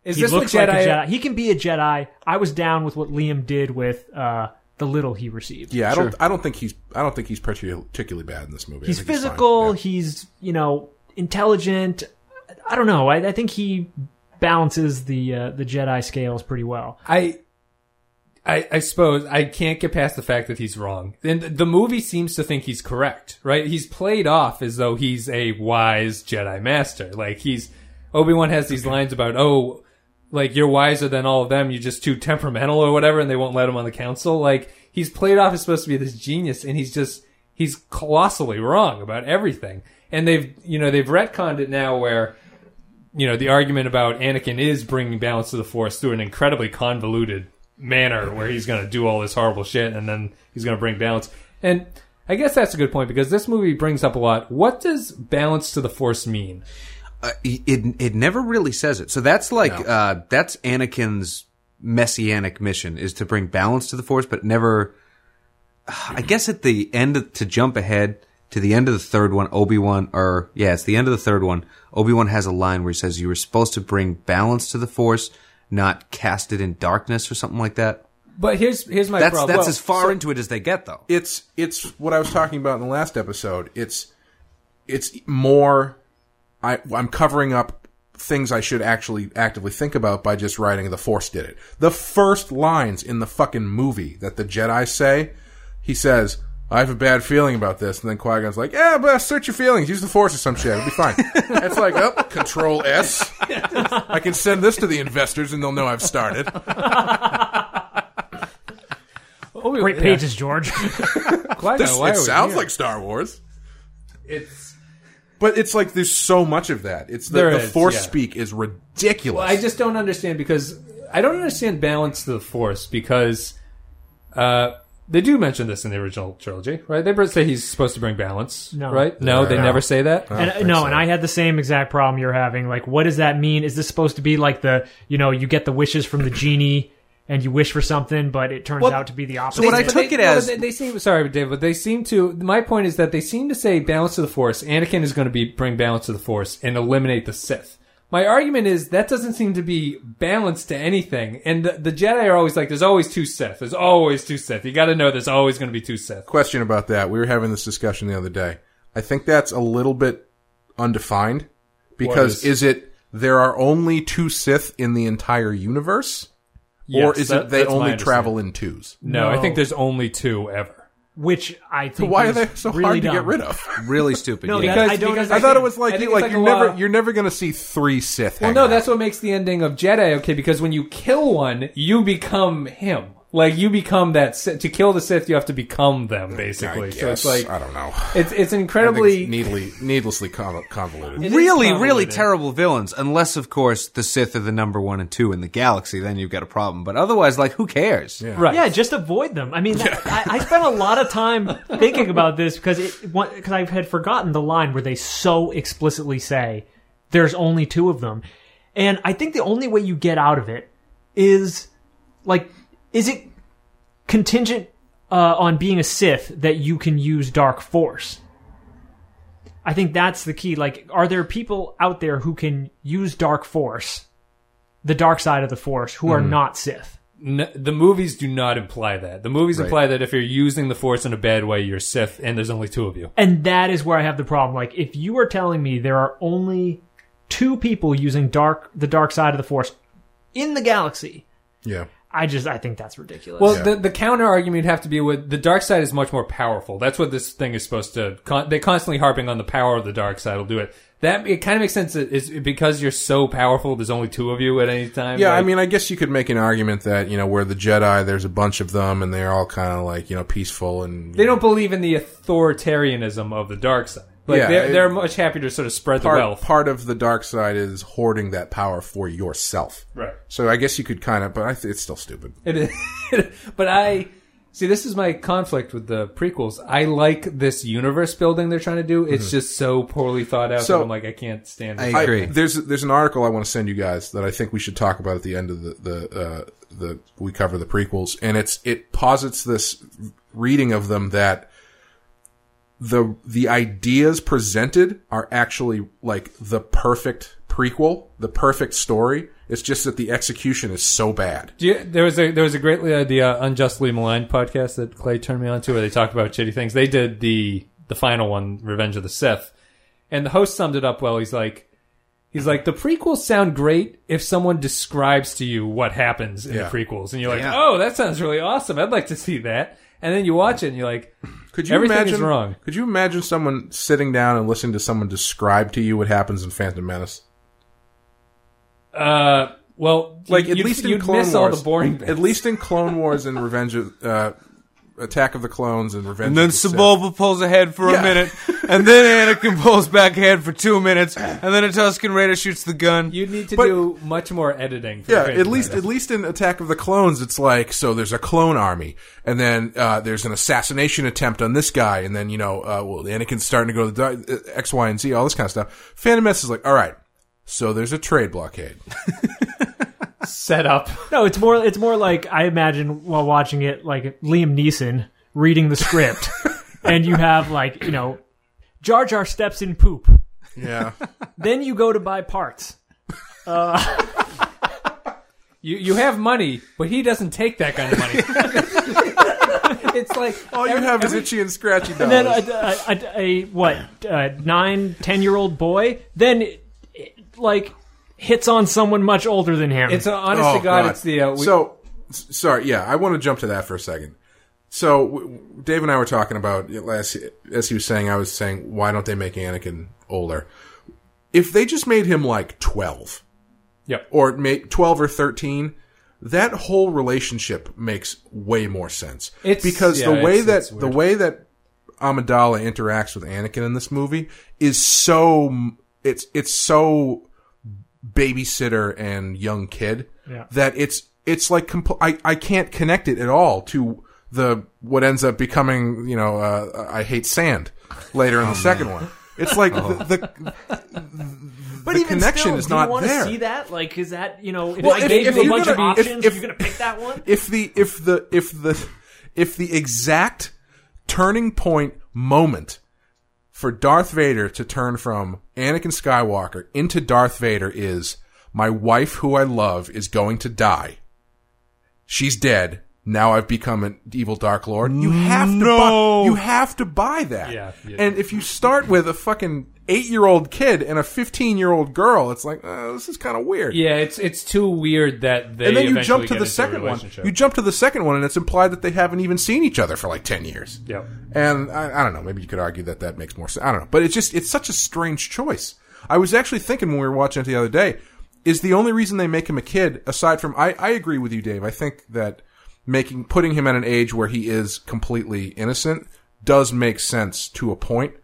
Speaker 1: is
Speaker 4: He
Speaker 1: this what
Speaker 4: looks like
Speaker 1: Jedi?
Speaker 4: a Jedi. He can be a Jedi. I was down with what Liam did with uh, the little he received.
Speaker 2: Yeah, I don't. I don't think he's. I don't think he's particularly particularly bad in this movie.
Speaker 4: He's
Speaker 2: think fine.
Speaker 4: physical.
Speaker 2: Yeah.
Speaker 4: He's you know intelligent. I don't know. I, I think he balances the uh, the Jedi scales pretty well.
Speaker 1: I, I, I suppose I can't get past the fact that he's wrong. And the movie seems to think he's correct, right? He's played off as though he's a wise Jedi master. Like he's Obi Wan has these lines about, oh, like you're wiser than all of them. You're just too temperamental or whatever, and they won't let him on the council. Like he's played off as supposed to be this genius, and he's just he's colossally wrong about everything. And they've you know they've retconned it now where you know, the argument about Anakin is bringing balance to the Force through an incredibly convoluted manner where he's going to do all this horrible shit and then he's going to bring balance. And I guess that's a good point because this movie brings up a lot. What does balance to the Force mean?
Speaker 3: Uh, it it never really says it. So that's like uh, that's Anakin's messianic mission is to bring balance to the Force, but never. I guess at the end of, to jump ahead to the end of the third one, Obi Wan or yeah, it's the end of the third one. Obi Wan has a line where he says, "You were supposed to bring balance to the Force, not cast it in darkness or something like that."
Speaker 1: But here's here's my
Speaker 3: That's
Speaker 1: problem.
Speaker 3: that's
Speaker 1: Well,
Speaker 3: as far
Speaker 2: so-
Speaker 3: into it as they get, though.
Speaker 2: it's it's what I was talking about in the last episode. It's it's more. I I'm covering up things I should actually actively think about by just writing the Force did it. The first lines in the fucking movie that the Jedi say, he says. I have a bad feeling about this, and then Qui Gon's like, "Yeah, but search your feelings. Use the Force or some shit. It'll be fine." it's like, oh, Control S. I can send this to the investors, and they'll know I've started.
Speaker 1: Obi-
Speaker 4: Great
Speaker 1: yeah.
Speaker 4: pages, George.
Speaker 1: Qui-Gon,
Speaker 2: This,
Speaker 1: why
Speaker 2: it
Speaker 1: are we
Speaker 2: sounds
Speaker 1: here?
Speaker 2: like Star Wars.
Speaker 1: it's.
Speaker 2: But it's like there's so much of that. It's the,
Speaker 1: There
Speaker 2: the
Speaker 1: is,
Speaker 2: force
Speaker 1: yeah.
Speaker 2: speak is ridiculous.
Speaker 1: I just don't understand because I don't understand balance to the Force because uh, they do mention this in the original trilogy, right? They say he's supposed to bring balance,
Speaker 4: No.
Speaker 1: right? No, they
Speaker 2: No.
Speaker 1: never say that.
Speaker 4: And,
Speaker 2: think
Speaker 4: no,
Speaker 2: so.
Speaker 4: and I had the same exact problem you're having. Like, what does that mean? Is this supposed to be like the, you know, you get the wishes from the genie and you wish for something, but it turns
Speaker 1: Well,
Speaker 4: out to be the opposite?
Speaker 3: So what I took
Speaker 1: they,
Speaker 3: it
Speaker 1: no,
Speaker 3: as-
Speaker 1: they, they seem sorry, David, but they seem to. My point is that they seem to say balance to the Force. Anakin is going to be bring balance to the Force and eliminate the Sith. My argument is that doesn't seem to be balanced to anything. And the, the Jedi are always like, there's always two Sith. There's always two Sith. You got to know there's always going to be two Sith.
Speaker 2: Question about that. We were having this discussion the other day. I think that's a little bit undefined because
Speaker 1: is-
Speaker 2: is it there are only two Sith in the entire universe, or is
Speaker 1: that-
Speaker 2: it they only travel in twos?
Speaker 1: No, I think there's only two ever.
Speaker 4: which I think
Speaker 2: Why are they so
Speaker 4: really
Speaker 2: hard to get rid of?
Speaker 3: Really stupid.
Speaker 4: No,
Speaker 3: yeah.
Speaker 4: that- I don't
Speaker 2: I
Speaker 4: understand.
Speaker 2: thought it was like you, like,
Speaker 1: like,
Speaker 2: you're never
Speaker 1: law-
Speaker 2: you're never going to see three Sith.
Speaker 1: Well, no,
Speaker 2: out.
Speaker 1: that's what makes the ending of Jedi okay because when you kill one, you become him. Like you become that To kill the Sith, you have to become them, basically.
Speaker 2: I
Speaker 1: so it's like
Speaker 2: I don't know.
Speaker 1: it's it's incredibly
Speaker 2: needly, needlessly convoluted.
Speaker 1: It is
Speaker 3: really, really terrible villains. Unless, of course, the Sith are the number one and two in the galaxy. Then you've got a problem. But otherwise, like, who cares?
Speaker 2: Yeah.
Speaker 1: right.
Speaker 4: Yeah, just avoid them. I mean, that, I, I spent a lot of time thinking about this because it because I had forgotten the line where they so explicitly say there's only two of them, and I think the only way you get out of it is like, is it contingent uh, on being a Sith that you can use Dark Force? I think that's the key. Like, are there people out there who can use Dark Force, the dark side of the Force, who are not Sith?
Speaker 1: N- the movies do not imply that. The movies
Speaker 2: Right.
Speaker 1: imply that if you're using the Force in a bad way, you're Sith, and there's only two of you.
Speaker 4: And that is where I have the problem. Like, if you are telling me there are only two people using dark the dark side of the Force in the galaxy,
Speaker 2: Yeah.
Speaker 4: I just I think that's ridiculous.
Speaker 1: Well,
Speaker 2: Yeah.
Speaker 1: the the counter argument would have to be with the dark side is much more powerful. That's what this thing is supposed to. Con- they constantly harping on the power of the dark side will do it. That it kind of makes sense. That is because you're so powerful. There's only two of you at any time.
Speaker 2: Yeah, I mean, I guess you could make an argument that you know where the Jedi, there's a bunch of them, and they're all kind of like you know peaceful and
Speaker 1: they don't believe in the authoritarianism of the dark side. Like
Speaker 2: Yeah,
Speaker 1: they're,
Speaker 2: it-
Speaker 1: they're much happier to sort of spread the wealth.
Speaker 2: part of the dark side is hoarding that power for yourself.
Speaker 1: Right.
Speaker 2: So I guess you could kind of, but I th- it's still stupid.
Speaker 1: It is, but I see. This is my conflict with the prequels. I like this universe building they're trying to do. It's just so poorly thought out
Speaker 2: Mm-hmm. So-
Speaker 1: that I'm like, I can't stand it.
Speaker 3: I
Speaker 2: I-
Speaker 3: agree.
Speaker 2: there's there's an article I want to send you guys that I think we should talk about at the end of the the uh, the we cover the prequels, and it's it posits this reading of them that the the ideas presented are actually like the perfect prequel, the perfect story. It's just that the execution is so bad.
Speaker 1: Do you, there was a there was a great uh, the uh, unjustly maligned podcast that Clay turned me on to where they talked about shitty things. They did the the final one, Revenge of the Sith, and the host summed it up well. He's like. He's like the prequels sound great if someone describes to you what happens in
Speaker 2: Yeah.
Speaker 1: the prequels, and you're like,
Speaker 3: Yeah.
Speaker 1: "Oh, that sounds really awesome! I'd like to see that." And then you watch it, and you're like,
Speaker 2: Could you
Speaker 1: Everything
Speaker 2: imagine?
Speaker 1: is wrong.
Speaker 2: Could you imagine someone sitting down and listening to someone describe to you what happens in Phantom Menace?
Speaker 1: "Uh, well,
Speaker 2: Like
Speaker 1: you'd,
Speaker 2: at least in Clone
Speaker 1: miss
Speaker 2: Wars,
Speaker 1: all the boring bits.
Speaker 2: At least in Clone Wars and Revenge of uh, Attack of the Clones and Revenge.
Speaker 3: And then
Speaker 2: of the Sith.
Speaker 3: Sebulba pulls ahead for
Speaker 2: Yeah.
Speaker 3: a minute, and then Anakin pulls back ahead for two minutes, and then a Tusken Raider shoots the gun.
Speaker 1: You'd need to
Speaker 2: But-
Speaker 1: do much more editing. For
Speaker 2: Yeah, at least at least in Attack of the Clones, it's like so. There's a clone army, and then uh, there's an assassination attempt on this guy, and then you know, uh, well, Anakin's starting to go to the dark- uh, X, Y, and Z, all this kind of stuff. Phantom Menace is like, all right, so there's a trade blockade.
Speaker 1: set up.
Speaker 4: no, it's more it's more like I imagine while watching it like Liam Neeson reading the script, and you have like you know, Jar Jar steps in poop.
Speaker 2: Yeah,
Speaker 4: Then you go to buy parts.
Speaker 1: You you have money, but he doesn't take that kind of money. it's like
Speaker 2: all you
Speaker 1: every-
Speaker 2: have is
Speaker 1: every-
Speaker 2: itchy and scratchy dollars.
Speaker 4: And then a, a, a, a what uh, nine ten year old boy then it, it, like hits on someone much older than him.
Speaker 1: It's a, honest
Speaker 2: Oh,
Speaker 1: to God, it's the uh, we,
Speaker 2: so sorry. Yeah, I want to jump to that for a second. So w- w- Dave and I were talking about as as he was saying, I was saying, why don't they make Anakin older? If they just made him like twelve,
Speaker 1: Yep.
Speaker 2: or make twelve or thirteen, that whole relationship makes way more sense.
Speaker 1: It's-
Speaker 2: because
Speaker 1: yeah,
Speaker 2: the way
Speaker 1: it's-
Speaker 2: that
Speaker 1: it's
Speaker 2: the way that Amidala interacts with Anakin in this movie is so it's it's so babysitter and young kid
Speaker 4: Yeah.
Speaker 2: that it's it's like compl- I I can't connect it at all to the what ends up becoming you know uh, I hate sand later in the second one. It's like the, the
Speaker 4: but
Speaker 2: the
Speaker 4: even
Speaker 2: connection
Speaker 4: still,
Speaker 2: is
Speaker 4: do
Speaker 2: not
Speaker 4: you want
Speaker 2: there.
Speaker 4: to see that? Like, is that you know, if
Speaker 2: Well,
Speaker 4: I
Speaker 2: if-
Speaker 4: gave
Speaker 2: if
Speaker 4: you a bunch
Speaker 2: gonna- if-
Speaker 4: options,
Speaker 2: if-
Speaker 4: you're gonna pick that one?
Speaker 2: if the if the if the if the exact turning point moment for Darth Vader to turn from Anakin Skywalker into Darth Vader is my wife who I love is going to die. She's dead. Now I've become an evil Dark Lord. You have to buy, you have to buy that.
Speaker 1: Yeah, yeah.
Speaker 2: And if you start with a fucking eight year old kid and a fifteen year old girl, it's like uh, this is kind of weird.
Speaker 1: Yeah, it's it's too weird that they
Speaker 2: and then you jump to the second one. You jump to the second one, and it's implied that they haven't even seen each other for like ten years.
Speaker 1: Yep.
Speaker 2: And I, I don't know. Maybe you could argue that that makes more sense. I don't know. But it's just it's such a strange choice. I was actually thinking when we were watching it the other day, is the only reason they make him a kid aside from I, I agree with you, Dave. I think that making putting him at an age where he is completely innocent does make sense to a point.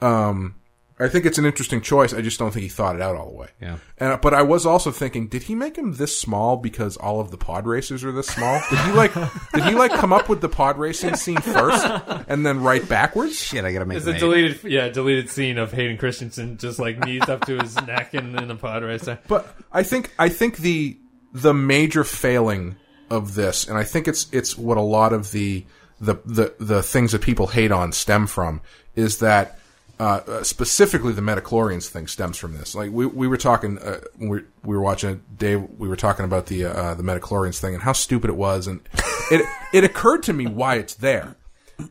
Speaker 2: Um, I think it's an interesting choice. I just don't think he thought it out all the way.
Speaker 3: Yeah.
Speaker 2: And but I was also thinking, did he make him this small because all of the pod racers are this small? Did he like did he like come up with the pod racing scene first and then write backwards?
Speaker 3: Shit, I gotta make
Speaker 1: It's a
Speaker 3: eight.
Speaker 1: deleted, yeah, deleted scene of Hayden Christensen just like knees up to his neck in, in the pod racer.
Speaker 2: But I think I think the the major failing of this, and I think it's it's what a lot of the the the, the things that people hate on stem from, is that uh, uh, specifically the midichlorians thing stems from this. Like we we were talking uh, when we we were watching it, Dave. We were talking about the uh, the midichlorians thing and how stupid it was, and it it occurred to me why it's there,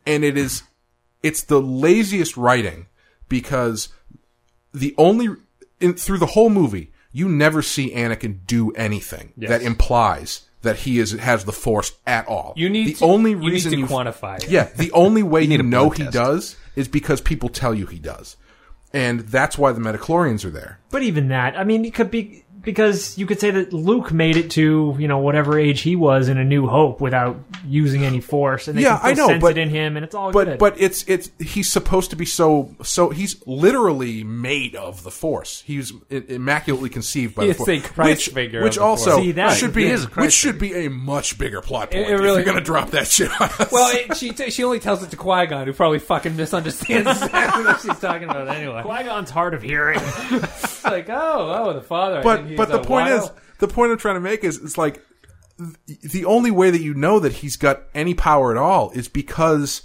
Speaker 2: and it is it's the laziest writing because the only in, through the whole movie you never see Anakin do anything
Speaker 1: Yes.
Speaker 2: that implies that he is has the Force at all.
Speaker 1: You need
Speaker 2: the
Speaker 1: to,
Speaker 2: only
Speaker 1: you need
Speaker 2: reason
Speaker 1: to
Speaker 2: you
Speaker 1: quantify it.
Speaker 2: yeah, the only way you,
Speaker 3: need a
Speaker 2: know he does is because people tell you he does, and that's why the midichlorians are there.
Speaker 4: But even that, I mean, it could be because you could say that Luke made it to you know whatever age he was in A New Hope without using any force, and they
Speaker 2: Yeah,
Speaker 4: can still
Speaker 2: I know,
Speaker 4: sense
Speaker 2: but-
Speaker 4: it in him, and it's all
Speaker 2: But
Speaker 4: good.
Speaker 2: but it's it's he's supposed to be so so he's literally made of the Force. He's i- immaculately conceived by
Speaker 1: He
Speaker 2: the
Speaker 1: is
Speaker 2: Force,
Speaker 1: a Christ
Speaker 2: which,
Speaker 1: figure
Speaker 2: which
Speaker 1: of the
Speaker 2: also
Speaker 1: Force.
Speaker 4: See, that-
Speaker 2: should be
Speaker 3: He is a
Speaker 2: which should be a much bigger plot point.
Speaker 1: It- it really-
Speaker 2: if you're going to drop that shit on us.
Speaker 1: Well, it, she t- she only tells it to Qui Gon, who probably fucking misunderstands exactly what she's talking about anyway.
Speaker 4: Qui Gon's hard of hearing.
Speaker 1: It's like, oh, oh, the father. I
Speaker 2: but
Speaker 1: he's
Speaker 2: but the point is the point I'm trying to make is it's like the only way that you know that he's got any power at all is because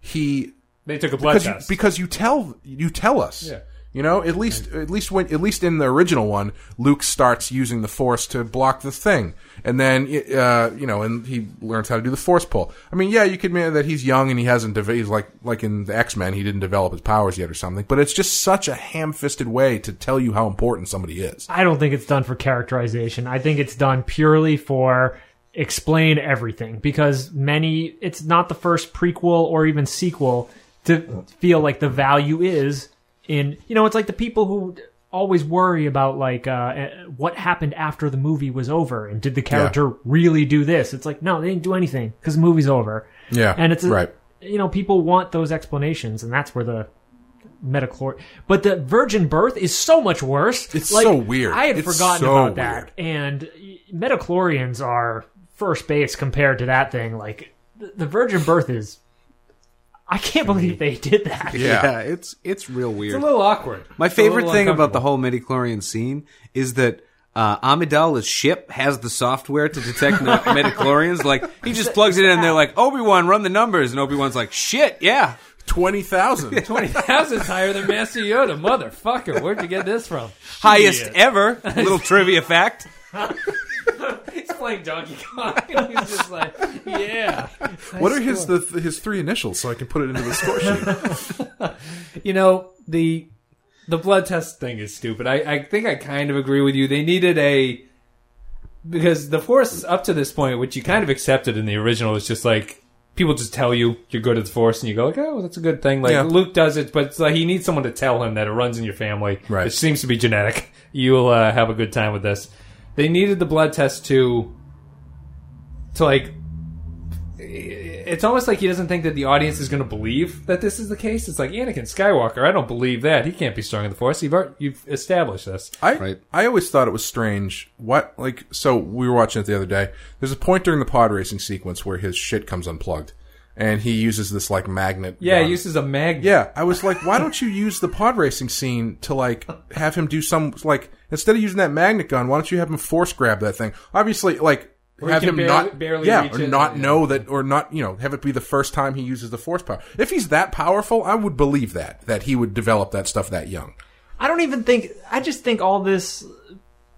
Speaker 2: he
Speaker 1: they took a blood
Speaker 2: because you,
Speaker 1: test.
Speaker 2: because you tell you tell us.
Speaker 1: Yeah.
Speaker 2: You know, at least at least when at least in the original one, Luke starts using the Force to block the thing, and then uh, you know, and he learns how to do the Force pull. I mean, yeah, you could admit that he's young and he hasn't. Deve- he's like like in the X Men, he didn't develop his powers yet or something. But it's just such a ham-fisted way to tell you how important somebody is.
Speaker 4: I don't think it's done for characterization. I think it's done purely for explain everything because many it's not the first prequel or even sequel to feel like the value is in you know it's like the people who always worry about like uh, uh, what happened after the movie was over and did the character really do this? It's like no they didn't do anything because the movie's over.
Speaker 2: Yeah,
Speaker 4: and it's
Speaker 2: right.
Speaker 4: you know people want those explanations and that's where the metachlor but the virgin birth is so much worse.
Speaker 2: It's
Speaker 4: Like,
Speaker 2: so weird.
Speaker 4: i had
Speaker 2: It's
Speaker 4: forgotten
Speaker 2: so
Speaker 4: about that. and midichlorians are first base compared to that thing. Like the virgin birth is i can't believe they did that
Speaker 2: Yeah.
Speaker 3: it's it's real weird.
Speaker 1: it's a little awkward.
Speaker 3: My
Speaker 1: It's a little
Speaker 3: favorite thing about the
Speaker 1: uncomfortable.
Speaker 3: whole midichlorian scene is that uh, Amidala's ship has the software to detect no- midichlorians. Like he just plugs it in, and they're like, "Obi Wan, run the numbers," and Obi Wan's like, "Shit, yeah."
Speaker 2: Twenty thousand.
Speaker 1: twenty thousand is higher than Master Yoda, motherfucker. Where'd you get this from?
Speaker 3: Highest
Speaker 1: Shit.
Speaker 3: ever. Little trivia fact.
Speaker 1: He's playing Donkey Kong. and He's just like, yeah.
Speaker 2: What are his the his three initials so I can put it into the score sheet?
Speaker 1: You know the the blood test thing is stupid. I, I think I kind of agree with you. They needed a because the force up to this point, which you kind of accepted in the original, is just like people just tell you you're good at the force, and you go like, oh, that's a good thing. Like
Speaker 2: Yeah.
Speaker 1: Luke does it, but like he needs someone to tell him that it runs in your family.
Speaker 2: Right.
Speaker 1: It seems to be genetic. You'll uh, have a good time with this. They needed the blood test to to like it's almost like he doesn't think that the audience is going to believe that this is the case. It's like Anakin Skywalker. I don't believe that. He can't be strong in the Force. You've you've established this.
Speaker 2: I
Speaker 3: Right.
Speaker 2: I always thought it was strange. What like so we were watching it the other day. There's a point during the pod racing sequence where his shit comes unplugged, and he uses this like magnet.
Speaker 1: Yeah,
Speaker 2: gun.
Speaker 1: he uses a magnet.
Speaker 2: Yeah, I was like, why don't you use the pod racing scene to like have him do some like instead of using that magnet gun, why don't you have him force grab that thing? Obviously, like
Speaker 1: Or
Speaker 2: have him
Speaker 1: barely-
Speaker 2: not
Speaker 1: barely
Speaker 2: yeah,
Speaker 1: reach
Speaker 2: or
Speaker 1: it,
Speaker 2: not
Speaker 1: yeah.
Speaker 2: know that, or not you know have it be the first time he uses the force power. If he's that powerful, I would believe that that he would develop that stuff that young.
Speaker 4: I don't even think. I just think all this,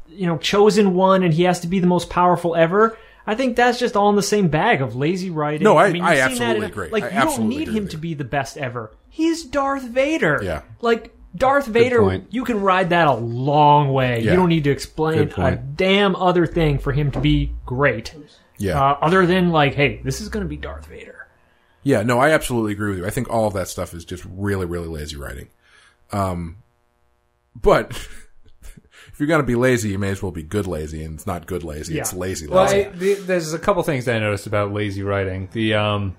Speaker 4: you know, chosen one, and he has to be the most powerful ever. I think that's just all in the same bag of lazy writing.
Speaker 2: No, I-
Speaker 4: mean,
Speaker 2: I
Speaker 4: you've seen that
Speaker 2: absolutely
Speaker 4: in-
Speaker 2: agree.
Speaker 4: Like
Speaker 2: I
Speaker 4: you don't need him to be the best ever. He's Darth Vader.
Speaker 2: Yeah.
Speaker 4: Like Darth Vader, you can ride that a long way.
Speaker 2: Yeah.
Speaker 4: You don't need to explain a damn other thing for him to be great.
Speaker 2: Yeah,
Speaker 4: Uh, other than like, hey, this is going to be Darth Vader.
Speaker 2: yeah. No, I absolutely agree with you. I think all of that stuff is just really, really lazy writing. Um, but if you're gonna be lazy, you may as well be good lazy, and it's not good lazy. It's lazy
Speaker 1: Well,
Speaker 2: lazy.
Speaker 1: I, the, there's a couple things that I noticed about lazy writing. The um,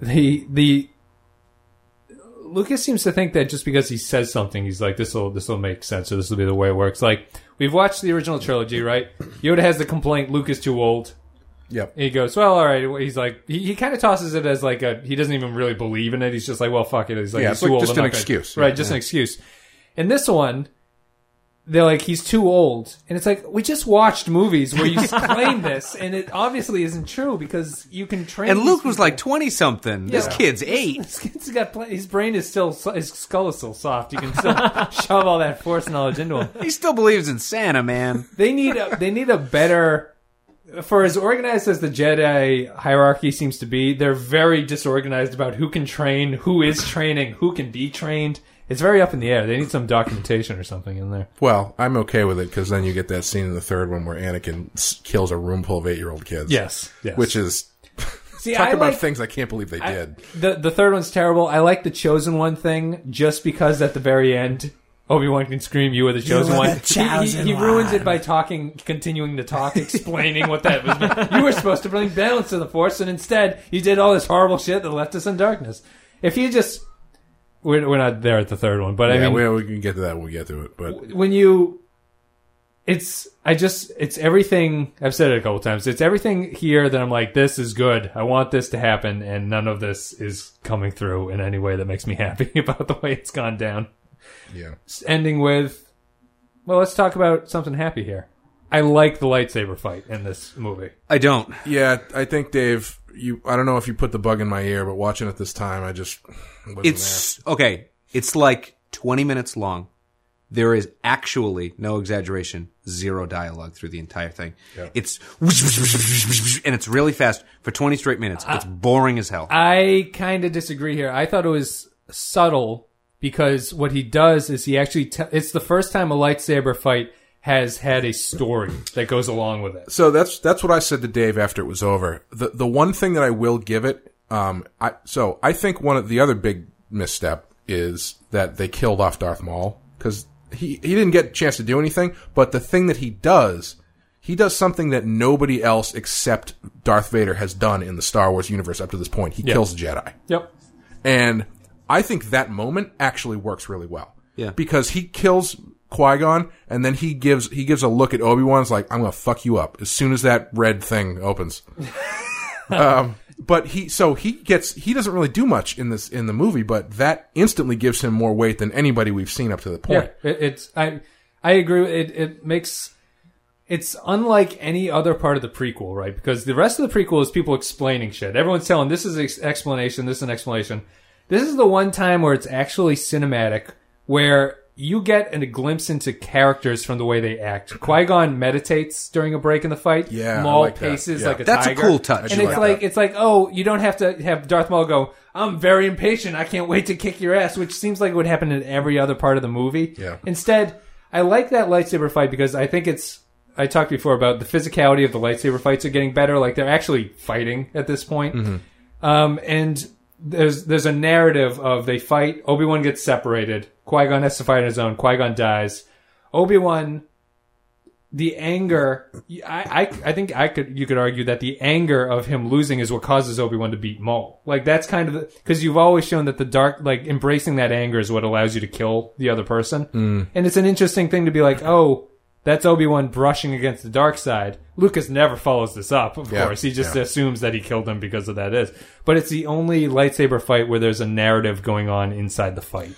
Speaker 1: the the Lucas seems to think that just because he says something, he's like, "This will this will make sense," or "This will be the way it works." Like we've watched the original trilogy, right? Yoda has the complaint, "Lucas too old."
Speaker 2: yep.
Speaker 1: And he goes, "Well, all right." He's like, he, he kind of tosses it as like a he doesn't even really believe in it. He's just like, "Well, fuck it." He's like,
Speaker 2: Yeah,
Speaker 1: he's
Speaker 2: it's
Speaker 1: too
Speaker 2: like
Speaker 1: old.
Speaker 2: just
Speaker 1: I'm
Speaker 2: an
Speaker 1: not gonna-"
Speaker 2: excuse.
Speaker 1: right? Just an excuse. In this one, they're like, he's too old, and it's like we just watched movies where you claim this, and it obviously isn't true because you can train.
Speaker 3: And Luke was
Speaker 1: people.
Speaker 3: like twenty something. This kid's eight.
Speaker 1: This kid's got pl- his brain is still his skull is still soft. You can still shove all that force knowledge into him.
Speaker 3: He still believes in Santa, man.
Speaker 1: They need a, they need a better for as organized as the Jedi hierarchy seems to be. They're very disorganized about who can train, who is training, who can be trained. It's very up in the air. They need some documentation or something in there.
Speaker 2: Well, I'm okay with it because then you get that scene in the third one where Anakin s- kills a room full of eight year old kids.
Speaker 1: Yes, yes.
Speaker 2: which is
Speaker 1: See,
Speaker 2: talk
Speaker 1: I
Speaker 2: about
Speaker 1: like,
Speaker 2: things I can't believe they
Speaker 1: I-
Speaker 2: did.
Speaker 1: the the third one's terrible. I like the chosen one thing just because at the very end. Obi Wan can scream, "You are the chosen
Speaker 4: are
Speaker 1: one."
Speaker 4: the
Speaker 1: He- he, he ruins
Speaker 4: one.
Speaker 1: it by talking, continuing to talk, explaining what that was. You were supposed to bring balance to the Force, and instead you did all this horrible shit that left us in darkness. If you just, we're, we're not there at the third one, but I
Speaker 2: yeah,
Speaker 1: mean,
Speaker 2: we, we can get to that when we get to it. But
Speaker 1: when you it's i just it's everything i've said it a couple times it's everything here that i'm like this is good. I want this to happen and none of this is coming through in any way that makes me happy about the way it's gone down.
Speaker 2: Yeah,
Speaker 1: ending with well let's talk about something happy here i like the lightsaber fight in this movie
Speaker 3: I don't.
Speaker 2: yeah, I think Dave. You, I don't know if you put the bug in my ear, but watching it this time, I just wasn't
Speaker 3: It's okay. It's like twenty minutes long. There is actually no exaggeration, zero dialogue through the entire thing. It's and it's really fast for twenty straight minutes. It's uh, boring as hell.
Speaker 1: I kind of disagree here. I thought it was subtle because what he does is he actually te- it's the first time a lightsaber fight has had a story that goes along with it.
Speaker 2: So that's that's what I said to Dave after it was over. The the one thing that I will give it, um, I so I think one of the other big misstep is that they killed off Darth Maul because he he didn't get a chance to do anything. But the thing that he does, he does something that nobody else except Darth Vader has done in the Star Wars universe up to this point. He kills a Jedi.
Speaker 1: Yep.
Speaker 2: And I think that moment actually works really well.
Speaker 3: Yeah.
Speaker 2: Because he kills Qui Gon, and then he gives he gives a look at Obi Wan's like, "I'm gonna fuck you up" as soon as that red thing opens. um, but he so he gets he doesn't really do much in this in the movie, but that instantly gives him more weight than anybody we've seen up to the point.
Speaker 1: Yeah. It, it's I I agree. It it makes it's unlike any other part of the prequel, right? Because the rest of the prequel is people explaining shit. Everyone's telling this is an ex- explanation, this is an explanation. This is the one time where it's actually cinematic, where you get a glimpse into characters from the way they act. Qui Gon meditates during a break in the fight.
Speaker 2: Yeah, I
Speaker 1: Maul
Speaker 2: like that.
Speaker 1: paces
Speaker 2: Yeah.
Speaker 1: like a
Speaker 3: That's a cool touch.
Speaker 1: And it's
Speaker 2: like
Speaker 1: like it's like oh, you don't have to have Darth Maul go. I'm very impatient. I can't wait to kick your ass, which seems like it would happen in every other part of the movie.
Speaker 2: Yeah.
Speaker 1: Instead, I like that lightsaber fight because I think it's. I talked before about the physicality of the lightsaber fights are getting better. Like they're actually fighting at this point. Um, and there's there's a narrative of they fight. Obi Wan gets separated. Qui Gon has to fight on his own. Qui Gon dies. Obi Wan. The anger, I, I, I think I could, you could argue that the anger of him losing is what causes Obi Wan to beat Maul. Like that's kind of because you've always shown that the dark, like embracing that anger is what allows you to kill the other person. Mm. And it's an interesting thing to be like, oh, that's Obi Wan brushing against the dark side. Lucas never follows this up, of
Speaker 2: Yeah,
Speaker 1: course. He just
Speaker 2: yeah.
Speaker 1: assumes that he killed him because of that is. But it's the only lightsaber fight where there's a narrative going on inside the fight.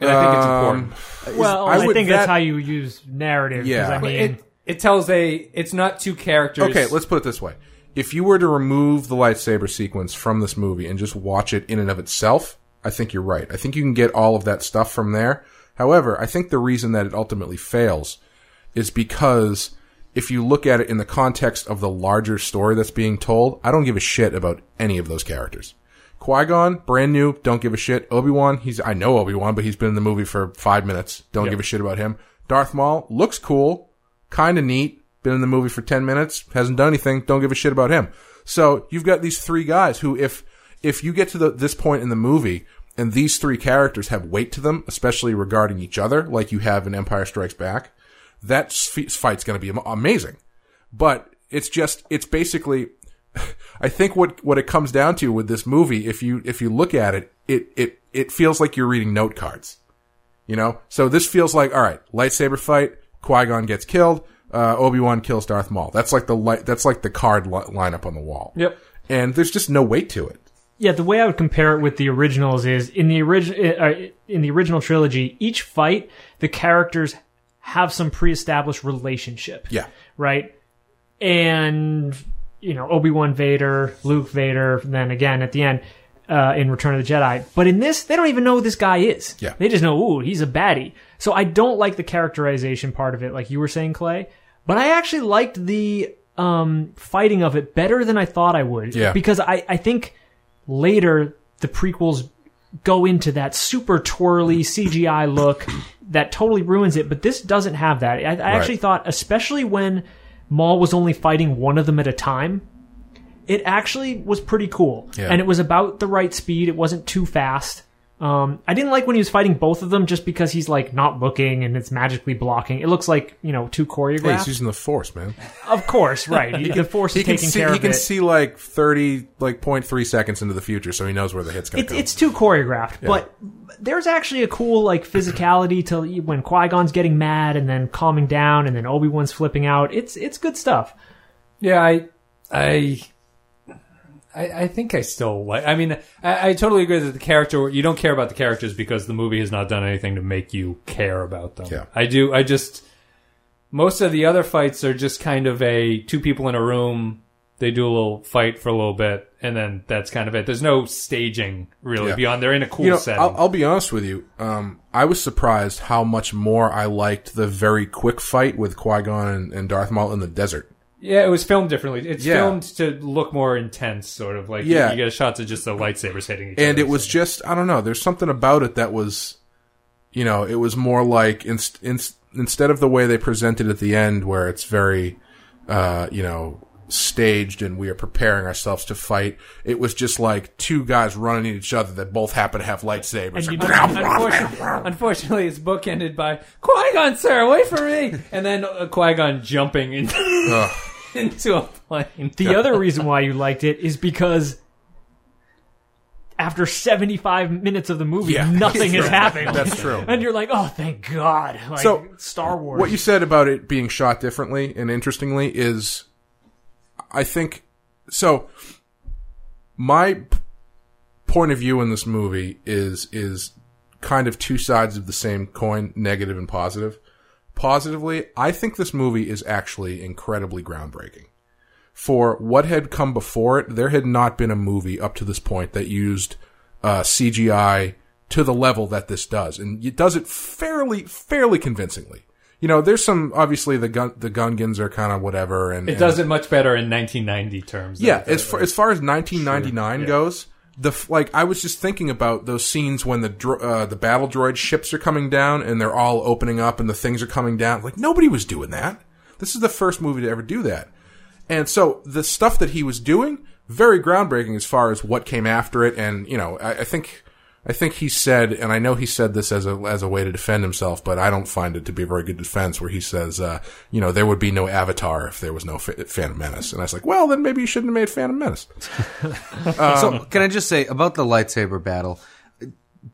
Speaker 1: And I think it's
Speaker 2: Um,
Speaker 1: important.
Speaker 4: Well,
Speaker 2: I
Speaker 4: I,
Speaker 2: would-
Speaker 4: think that's
Speaker 2: that-
Speaker 4: how you use narrative.
Speaker 2: Yeah.
Speaker 4: I mean,
Speaker 1: It, it tells a it's not two characters.
Speaker 2: Okay, let's put it this way. If you were to remove the lightsaber sequence from this movie and just watch it in and of itself, I think you're right. I think you can get all of that stuff from there. However, I think the reason that it ultimately fails is because if you look at it in the context of the larger story that's being told, I don't give a shit about any of those characters. Qui Gon, brand new, don't give a shit. Obi Wan, he's I know Obi Wan, but he's been in the movie for five minutes. Don't
Speaker 1: Yep.
Speaker 2: give a shit about him. Darth Maul looks cool, kind of neat. Been in the movie for ten minutes, hasn't done anything. Don't give a shit about him. So you've got these three guys who, if if you get to the, this point in the movie and these three characters have weight to them, especially regarding each other, like you have in Empire Strikes Back, that fight's going to be amazing. But it's just it's basically I think what what it comes down to with this movie, if you if you look at it, it it it feels like you're reading note cards. You know, so this feels like all right, lightsaber fight. Qui Gon gets killed. Uh, Obi Wan kills Darth Maul. That's like the light. That's like the card li- lineup on the wall.
Speaker 1: Yep.
Speaker 2: And there's just no weight to it.
Speaker 4: Yeah, the way I would compare it with the originals is in the original uh, in the original trilogy, each fight the characters have some pre-established relationship.
Speaker 2: Yeah.
Speaker 4: Right? And you know, Obi-Wan Vader, Luke Vader, then again at the end uh, in Return of the Jedi. But in this, they don't even know who this guy is.
Speaker 2: Yeah.
Speaker 4: They just know, ooh, he's a baddie. So I don't like the characterization part of it, like you were saying, Clay. But I actually liked the um, fighting of it better than I thought I would.
Speaker 2: Yeah.
Speaker 4: Because I, I think later the prequels go into that super twirly CGI look that totally ruins it. But this doesn't have that. I, I actually thought, especially when Maul was only fighting one of them at a time, it actually was pretty cool.
Speaker 2: Yeah.
Speaker 4: And it was about the right speed. It wasn't too fast. Um, I didn't like when he was fighting both of them just because he's like not looking and it's magically blocking. It looks like, you know, too
Speaker 2: Hey,
Speaker 4: choreographed.
Speaker 2: he's using the Force, man.
Speaker 4: of course, right. he, the force
Speaker 2: He
Speaker 4: is
Speaker 2: can
Speaker 4: taking
Speaker 2: see.
Speaker 4: care
Speaker 2: He can
Speaker 4: it.
Speaker 2: see like thirty, like 0.3 seconds into the future, so he knows where the hit's gonna
Speaker 4: It's,
Speaker 2: come.
Speaker 4: it's too choreographed, but there's actually a cool like physicality to when Qui Gon's getting mad and then calming down, and then Obi Wan's flipping out. It's it's good stuff.
Speaker 1: Yeah, I, I, I, I think I still like. I mean, I, I totally agree that the character you don't care about the characters because the movie has not done anything to make you care about them.
Speaker 2: Yeah.
Speaker 1: I do. I just most of the other fights are just kind of a two people in a room. They do a little fight for a little bit, and then that's kind of it. There's no staging really
Speaker 2: Yeah.
Speaker 1: beyond. They're in a cool
Speaker 2: you know,
Speaker 1: setting.
Speaker 2: I'll, I'll be honest with you. Um, I was surprised how much more I liked the very quick fight with Qui Gon and, and Darth Maul in the desert.
Speaker 1: Yeah, it was filmed differently. It's
Speaker 2: Yeah.
Speaker 1: filmed to look more intense, sort of like
Speaker 2: Yeah.
Speaker 1: you, you get shots of just the lightsabers hitting each other.
Speaker 2: and
Speaker 1: other.
Speaker 2: it was just I don't know. There's something about it that was, you know, it was more like inst- inst- instead of the way they presented at the end, where it's very, uh, you know, staged and we are preparing ourselves to fight. It was just like two guys running at each other that both happen to have lightsabers.
Speaker 4: And you
Speaker 1: unfortunately, unfortunately, it's bookended by Qui Gon, sir, wait for me, and then uh, Qui Gon jumping in,
Speaker 2: Ugh.
Speaker 1: Into a plane.
Speaker 4: The other reason why you liked it is because after 75 minutes of the movie,
Speaker 2: Yeah.
Speaker 4: nothing has happened.
Speaker 2: That's true.
Speaker 4: And you're like, oh, thank God. Like,
Speaker 2: So,
Speaker 4: Star Wars.
Speaker 2: What you said about it being shot differently and interestingly is, I think, so. My p- point of view in this movie is is kind of two sides of the same coin, negative and positive. Positively, I think this movie is actually incredibly groundbreaking. For what had come before it, there had not been a movie up to this point that used uh, CGI to the level that this does, and it does it fairly, fairly convincingly. You know, there's some obviously the gun, the Gungans are kind of whatever, and
Speaker 1: It
Speaker 2: and-
Speaker 1: does it much better in 1990 terms.
Speaker 2: yeah, as far, as far as 1999
Speaker 1: Sure, yeah.
Speaker 2: goes, the like I was just thinking about those scenes when the dro- uh, the battle droid ships are coming down and they're all opening up and the things are coming down. Like nobody was doing that. This is the first movie to ever do that. And so the stuff that he was doing, very groundbreaking as far as what came after it. And you know, I, I think I think he said, and I know he said this as a as a way to defend himself, but I don't find it to be a very good defense. Where he says, uh, you know, there would be no Avatar if there was no Fa- Phantom Menace. And I was like, well, then maybe you shouldn't have made Phantom Menace.
Speaker 3: so can I just say about the lightsaber battle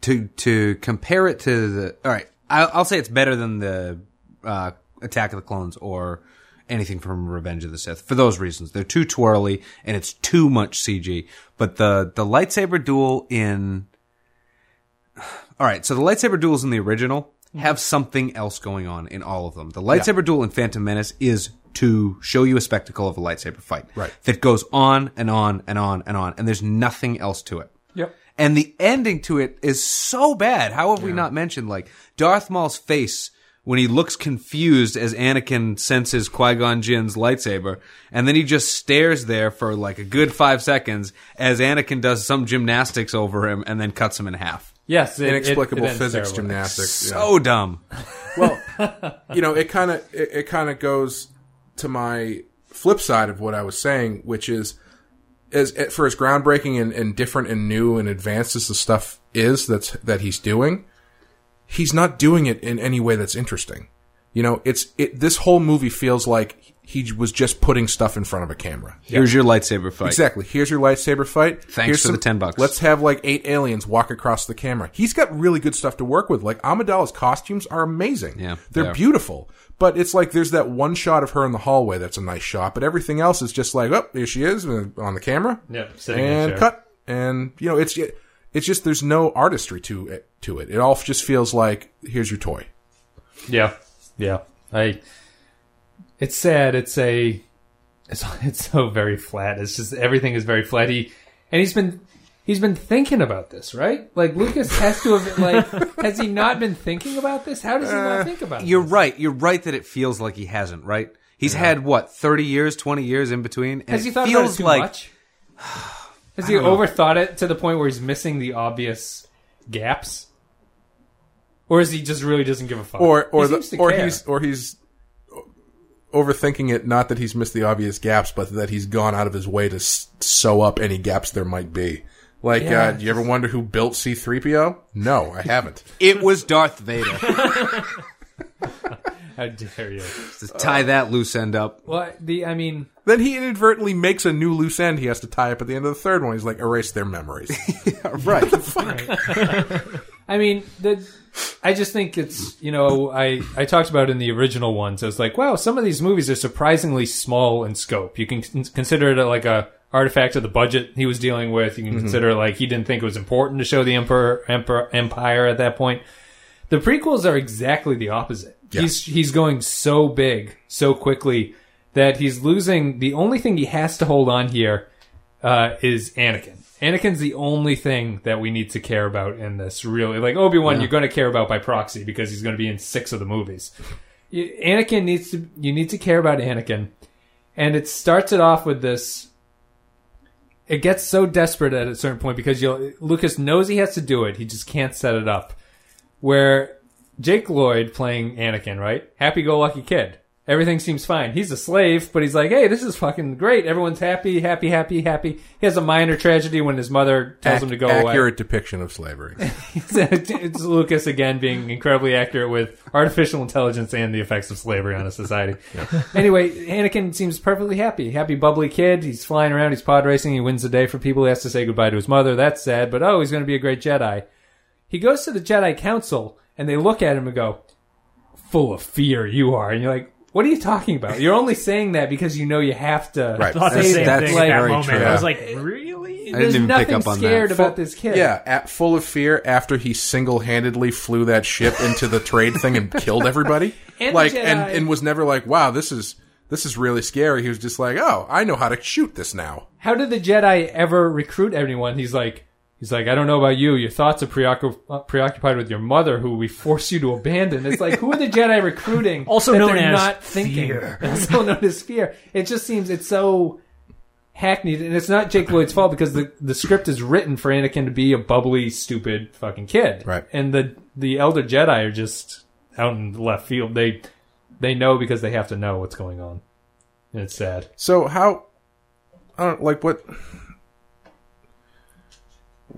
Speaker 3: to to compare it to the all right? I'll, I'll say it's better than the uh, Attack of the Clones or anything from Revenge of the Sith for those reasons. They're too twirly and it's too much CG. But the the lightsaber duel in all right, so the lightsaber duels in the original mhm. have something else going on in all of them. The lightsaber duel in Phantom Menace is to show you a spectacle of a lightsaber fight.
Speaker 2: Right.
Speaker 3: That goes on and on and on and on, and there's nothing else to it.
Speaker 1: Yep.
Speaker 3: And the ending to it is so bad. How have we not mentioned like Darth Maul's face when he looks confused as Anakin senses Qui Gon Jinn's lightsaber, and then he just stares there for like a good five seconds as Anakin does some gymnastics over him and then cuts him in half.
Speaker 1: Yes, it,
Speaker 2: Inexplicable
Speaker 1: it, it
Speaker 2: physics
Speaker 1: terribly.
Speaker 2: gymnastics. yeah.
Speaker 3: So dumb.
Speaker 2: Well, you know, it kind of it, it kind of goes to my flip side of what I was saying, which is as for as groundbreaking and, and different and new and advanced as the stuff is that's that he's doing, he's not doing it in any way that's interesting. You know, it's it. This whole movie feels like he was just putting stuff in front of a camera.
Speaker 3: Here's your lightsaber fight.
Speaker 2: Exactly. Here's your lightsaber fight.
Speaker 3: Thanks
Speaker 2: Here's
Speaker 3: for the 10 bucks.
Speaker 2: Let's have like eight aliens walk across the camera. He's got really good stuff to work with. Like Amidala's costumes are amazing.
Speaker 3: Yeah,
Speaker 2: they're
Speaker 3: they are.
Speaker 2: beautiful. But it's like there's that one shot of her in the hallway that's a nice shot, but everything else is just like, oh, here she is uh, on the camera,
Speaker 1: Yep, sitting in a
Speaker 2: and
Speaker 1: chair.
Speaker 2: cut. And you know, it's it's just there's no artistry to it. To it, it all just feels like here's your toy.
Speaker 1: Yeah, yeah. I. It's sad. It's a. It's it's so very flat. It's just everything is very flat. He and he's been he's been thinking about this, right? Like Lucas has to have like has he not been thinking about this? How does he not uh, think about it?
Speaker 3: You're
Speaker 1: this?
Speaker 3: right. You're right that it feels like he hasn't, right? He's had what, 30 years, 20 years in between? And
Speaker 1: Has he thought about
Speaker 3: feels
Speaker 1: it too
Speaker 3: like
Speaker 1: much? Has he overthought it to the point where he's missing the obvious gaps? Or is he just really doesn't give a fuck?
Speaker 2: or or
Speaker 1: He
Speaker 2: the, or
Speaker 1: care.
Speaker 2: he's or he's overthinking it. Not that he's missed the obvious gaps, but that he's gone out of his way to s- sew up any gaps there might be. Like,
Speaker 1: Yeah.
Speaker 2: uh, do you ever wonder who built C three PO? No, I haven't.
Speaker 3: it was Darth Vader.
Speaker 1: How dare you?
Speaker 3: to tie that loose end up.
Speaker 1: Well, the I mean,
Speaker 2: then he inadvertently makes a new loose end. He has to tie up at the end of the third one. He's like, erase their memories.
Speaker 3: Right.
Speaker 1: I mean, the, I just think it's you know I I talked about in the original ones. I was like, wow, some of these movies are surprisingly small in scope. You can consider it like a artifact of the budget he was dealing with. You can consider like he didn't think it was important to show the emperor, emperor empire at that point. The prequels are exactly the opposite. He's he's going so big so quickly that he's losing. The only thing he has to hold on here uh, is Anakin. Anakin's the only thing that we need to care about in this. Really, like Obi Wan, you're going to care about by proxy because he's going to be in six of the movies. You- Anakin needs to. You need to care about Anakin, and it starts it off with this. It gets so desperate at a certain point because you'll, Lucas knows he has to do it. He just can't set it up. Where Jake Lloyd playing Anakin, right? Happy-go-lucky kid. Everything seems fine. He's a slave, but he's like, "Hey, this is fucking great. Everyone's happy, happy, happy, happy." He has a minor tragedy when his mother tells him to go away.
Speaker 2: Accurate depiction of slavery.
Speaker 1: it's Lucas again being incredibly accurate with artificial intelligence and the effects of slavery on a society. Anyway, Anakin seems perfectly happy. Happy, bubbly kid. He's flying around. He's pod racing. He wins the day for people. He has to say goodbye to his mother. That's sad, but oh, he's going to be a great Jedi. He goes to the Jedi Council, and they look at him and go, "Full of fear, you are." And you're like, "What are you talking about? You're only saying that because you know you have to."
Speaker 2: Right.
Speaker 4: thought the
Speaker 3: That's-
Speaker 4: same
Speaker 3: that's
Speaker 4: thing at that
Speaker 3: very
Speaker 4: moment.
Speaker 3: true.
Speaker 4: I was like, uh, really?
Speaker 3: I
Speaker 1: There's
Speaker 3: didn't even
Speaker 1: nothing
Speaker 3: pick up on
Speaker 1: scared
Speaker 3: that.
Speaker 1: about this kid.
Speaker 2: Yeah, at full of fear after he single-handedly flew that ship into the trade thing and killed everybody.
Speaker 1: And the
Speaker 2: like, and
Speaker 1: Jedi-
Speaker 2: and was never like, "Wow, this is this is really scary." He was just like, "Oh, I know how to shoot this now."
Speaker 1: how did the Jedi ever recruit anyone? He's like, he's like, I don't know about you. Your thoughts are preoccup- uh, preoccupied with your mother, who we force you to abandon. It's like, who are the Jedi recruiting?
Speaker 4: Also
Speaker 1: that
Speaker 4: known
Speaker 1: they're
Speaker 4: as
Speaker 1: not thinking.
Speaker 4: fear.
Speaker 1: Also known as fear. It just seems it's so hackneyed, and it's not Jake Lloyd's fault because the the script is written for Anakin to be a bubbly, stupid fucking kid,
Speaker 2: Right.
Speaker 1: And the the elder Jedi are just out in the left field. They they know because they have to know what's going on, and it's sad.
Speaker 2: So how, I don't like what,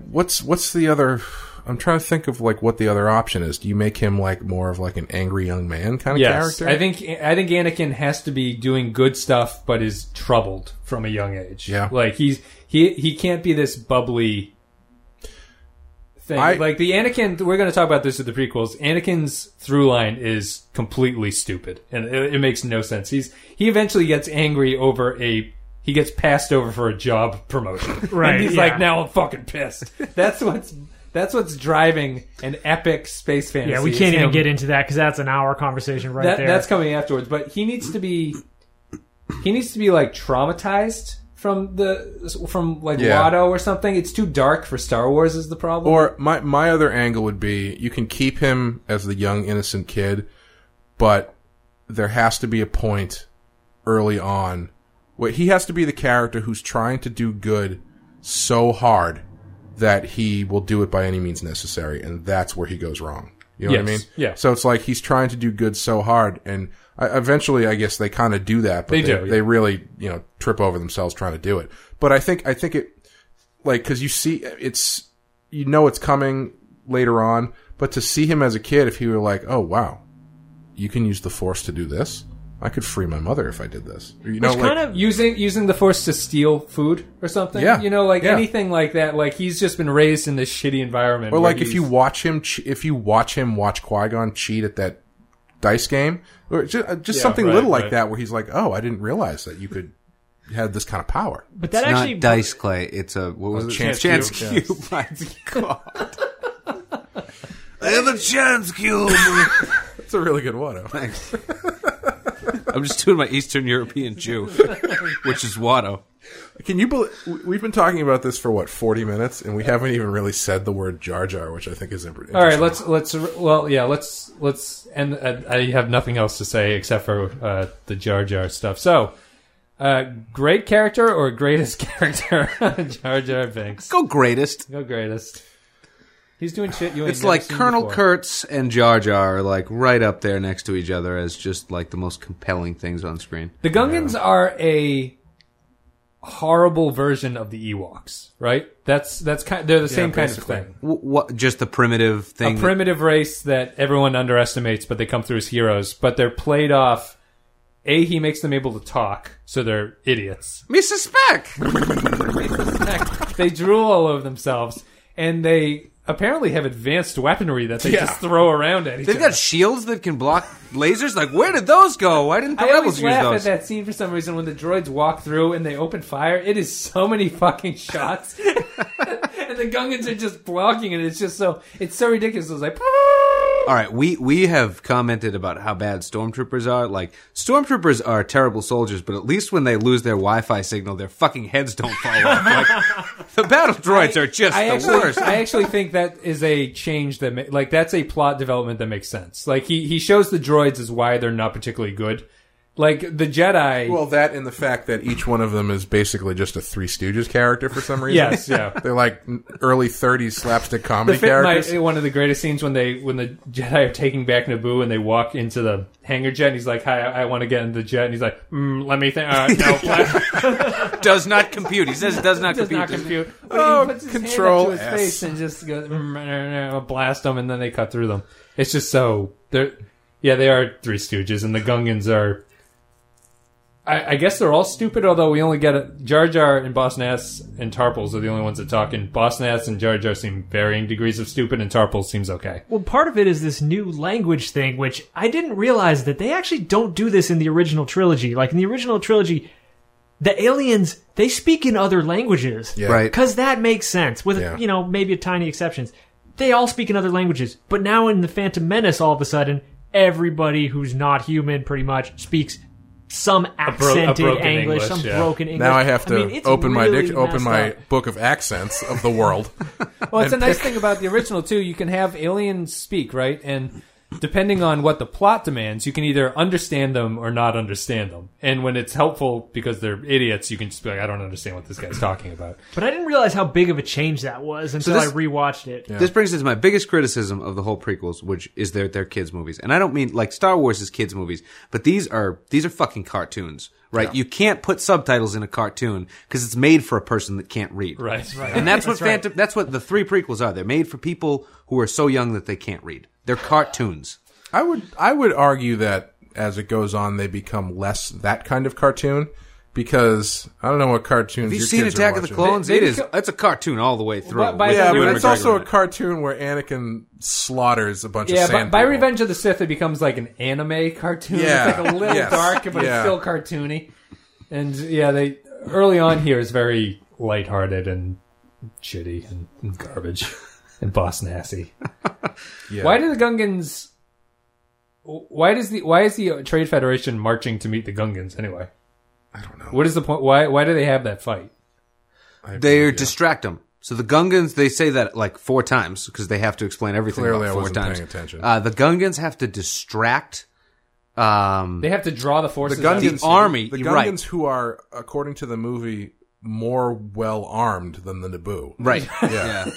Speaker 2: what's what's the other? I'm trying to think of like what the other option is. Do you make him like more of like an angry young man kind of
Speaker 1: Yes,
Speaker 2: character?
Speaker 1: I think I think Anakin has to be doing good stuff, but is troubled from a young age.
Speaker 2: Yeah.
Speaker 1: like he's he he can't be this bubbly thing.
Speaker 2: I-
Speaker 1: like the Anakin, we're going to talk about this with the prequels. Anakin's through line is completely stupid, and it, it makes no sense. He's he eventually gets angry over a. He gets passed over for a job promotion.
Speaker 4: Right,
Speaker 1: And he's
Speaker 4: yeah.
Speaker 1: like, now I'm fucking pissed. That's what's That's what's driving an epic space fantasy.
Speaker 4: Yeah, we can't even
Speaker 1: him.
Speaker 4: get into that because that's an hour conversation right
Speaker 1: that,
Speaker 4: there.
Speaker 1: That's coming afterwards, but he needs to be he needs to be like traumatized from the from like
Speaker 2: Yeah.
Speaker 1: Watto or something. It's too dark for Star Wars is the problem.
Speaker 2: Or my my other angle would be you can keep him as the young innocent kid, but there has to be a point early on he has to be the character who's trying to do good so hard that he will do it by any means necessary, and that's where he goes wrong. You know what I mean?
Speaker 1: Yeah.
Speaker 2: So it's like he's trying to do good so hard, and I, eventually, I guess they kind of do that. But
Speaker 1: They
Speaker 2: they,
Speaker 1: do, yeah.
Speaker 2: They really, you know, trip over themselves trying to do it. But I think, I think it, like, because you see, it's, you know, it's coming later on. But to see him as a kid, if he were like, oh wow, you can use the force to do this. I could free my mother if I did this. You know,
Speaker 4: Which
Speaker 2: like,
Speaker 4: kind of
Speaker 1: using using the force to steal food or something.
Speaker 2: Yeah.
Speaker 1: you know, like
Speaker 2: Yeah.
Speaker 1: anything like that. Like he's just been raised in this shitty environment.
Speaker 2: Or
Speaker 1: where
Speaker 2: like if you watch him, if you watch him watch Qui Gon cheat at that dice game, or just, uh, just
Speaker 1: Yeah,
Speaker 2: something
Speaker 1: right,
Speaker 2: little like
Speaker 1: right.
Speaker 2: that, where he's like, "Oh, I didn't realize that you could have this kind of power."
Speaker 4: but that
Speaker 3: It's
Speaker 4: actually
Speaker 3: not dice clay. It's a what was
Speaker 2: A
Speaker 3: it?
Speaker 2: chance
Speaker 3: chance
Speaker 2: cube,
Speaker 3: cube. My God. I have a chance cube.
Speaker 2: That's a really good one.
Speaker 3: Thanks. I'm just doing my Eastern European Jew, which is Watto.
Speaker 2: Can you believe we've been talking about this for what forty minutes, and we haven't even really said the word Jar Jar, which I think is interesting.
Speaker 1: All right, let's let's well, yeah, let's let's and uh, I have nothing else to say except for uh, the Jar Jar stuff. So, uh, great character or greatest character, Jar Jar Binks.
Speaker 3: Go greatest.
Speaker 1: Go greatest. He's doing shit you ain't
Speaker 3: It's
Speaker 1: never
Speaker 3: like
Speaker 1: seen
Speaker 3: Colonel
Speaker 1: before.
Speaker 3: Kurtz and Jar Jar are like right up there next to each other as just like the most compelling things on screen.
Speaker 1: The Gungans are a horrible version of the Ewoks, right? That's that's kind. They're the same kind of thing.
Speaker 3: Wh- What? Just the primitive thing.
Speaker 1: A primitive race that everyone underestimates, but they come through as heroes. But they're played off. A, he makes them able to talk, so they're idiots.
Speaker 3: Mrs. Speck.
Speaker 1: they drool all over themselves, and they apparently have advanced weaponry that they
Speaker 2: Yeah.
Speaker 1: just throw around at each
Speaker 3: They've
Speaker 1: other.
Speaker 3: got shields that can block lasers. Like, where did those go? Why didn't the
Speaker 1: I
Speaker 3: rebels
Speaker 1: always
Speaker 3: use
Speaker 1: laugh
Speaker 3: those?
Speaker 1: at that scene for some reason when the droids walk through and they open fire. It is so many fucking shots, and the Gungans are just blocking it. It's just so it's so ridiculous. It's like.
Speaker 3: All right, we we have commented about how bad stormtroopers are. Like stormtroopers are terrible soldiers, but at least when they lose their Wi-Fi signal, their fucking heads don't fall off. Like, the battle droids are just
Speaker 1: I
Speaker 3: the
Speaker 1: actually,
Speaker 3: worst.
Speaker 1: I actually think that is a change that, ma- like, that's a plot development that makes sense. Like, he, he shows the droids as why they're not particularly good. Like, the Jedi.
Speaker 2: Well, that and the fact that each one of them is basically just a Three Stooges character for some reason.
Speaker 1: yes, yeah.
Speaker 2: They're like early '30s slapstick
Speaker 1: The
Speaker 2: comedy
Speaker 1: fit, my,
Speaker 2: characters.
Speaker 1: one of the greatest scenes when they when the Jedi are taking back Naboo and they walk into the hangar jet and he's like, "Hi, I, want to get into the jet." And he's like, mm, "Let me think." Uh, no,
Speaker 3: does not compute. He says it does not
Speaker 1: does
Speaker 3: compute.
Speaker 1: not compute. But
Speaker 2: Oh,
Speaker 1: he puts his
Speaker 2: control
Speaker 1: hand up his
Speaker 2: S.
Speaker 1: face and just goes mm, blast them, and then they cut through them. It's just so they're yeah they are Three Stooges, and the Gungans are. I, I guess they're all stupid, although we only get a, Jar Jar and Boss Nass and Tarpals are the only ones that talk. And Boss Nass and Jar Jar seem varying degrees of stupid, and Tarpals seems okay.
Speaker 4: Well, part of it is this new language thing, which I didn't realize that they actually don't do this in the original trilogy. Like in the original trilogy, the aliens they speak in other languages,
Speaker 2: Yeah.
Speaker 3: Right.
Speaker 4: Because that makes sense. With
Speaker 2: Yeah.
Speaker 4: you know maybe a tiny exceptions, they all speak in other languages. But now in the Phantom Menace, all of a sudden, everybody who's not human pretty much speaks some accented
Speaker 1: broken
Speaker 4: English,
Speaker 1: English,
Speaker 4: some
Speaker 1: yeah.
Speaker 4: broken English.
Speaker 2: now I have to
Speaker 4: mean, it's
Speaker 2: open my dic- open my
Speaker 4: up.
Speaker 2: book of accents of the world.
Speaker 1: Well, it's a
Speaker 2: and
Speaker 1: nice
Speaker 2: pick-
Speaker 1: thing about the original too. You can have aliens speak, right? And depending on what the plot demands, you can either understand them or not understand them. And when it's helpful because they're idiots, you can just be like, "I don't understand what this guy's talking about."
Speaker 4: But I didn't realize how big of a change that was until
Speaker 3: this-
Speaker 4: I rewatched it.
Speaker 3: This brings us to my biggest criticism of the whole prequels, which is they're they're kids movies, and I don't mean like Star Wars is kids movies, but these are these are fucking cartoons, right? You can't put subtitles in a cartoon because it's made for a person that can't read,
Speaker 1: Right. Right.
Speaker 3: And that's what
Speaker 4: That's right.
Speaker 3: Phantom. That's what the three prequels are. They're made for people who are so young that they can't read. They're cartoons.
Speaker 2: I would I would argue that as it goes on, they become less that kind of cartoon because I don't know what cartoons.
Speaker 3: Have you
Speaker 2: your
Speaker 3: seen
Speaker 2: kids are
Speaker 3: Attack of the
Speaker 2: Clones?
Speaker 3: Clowns?
Speaker 1: They-
Speaker 3: it
Speaker 1: they
Speaker 3: is. It's a cartoon all the way through.
Speaker 1: But by
Speaker 3: with
Speaker 2: Yeah, but it's also a cartoon where Anakin slaughters a bunch
Speaker 1: Yeah,
Speaker 2: of
Speaker 1: but
Speaker 2: sand
Speaker 1: by. Revenge of the Sith, it becomes like an anime cartoon.
Speaker 2: Yeah.
Speaker 1: It's like a little
Speaker 2: Yes.
Speaker 1: dark, but
Speaker 2: Yeah.
Speaker 1: it's still cartoony. And yeah, they early on here is very lighthearted and shitty and, and garbage. and Boss Nassy.
Speaker 2: Yeah.
Speaker 1: Why do the Gungans? Why does the why is the Trade Federation marching to meet the Gungans anyway?
Speaker 2: I don't know.
Speaker 1: What is the point? Why why do they have that fight?
Speaker 2: I no
Speaker 3: They
Speaker 2: idea.
Speaker 3: distract them. So the Gungans, they say that like four times because they have to explain everything
Speaker 2: Clearly
Speaker 3: about
Speaker 2: I wasn't
Speaker 3: times.
Speaker 2: paying attention.
Speaker 3: Uh, the Gungans have to distract. Um,
Speaker 1: They have to draw the forces.
Speaker 2: the
Speaker 1: out.
Speaker 2: Gungans,
Speaker 3: The army,
Speaker 2: the Gungans
Speaker 3: right.
Speaker 2: who are, according to the movie, more well armed than the Naboo.
Speaker 3: right.
Speaker 2: Yeah.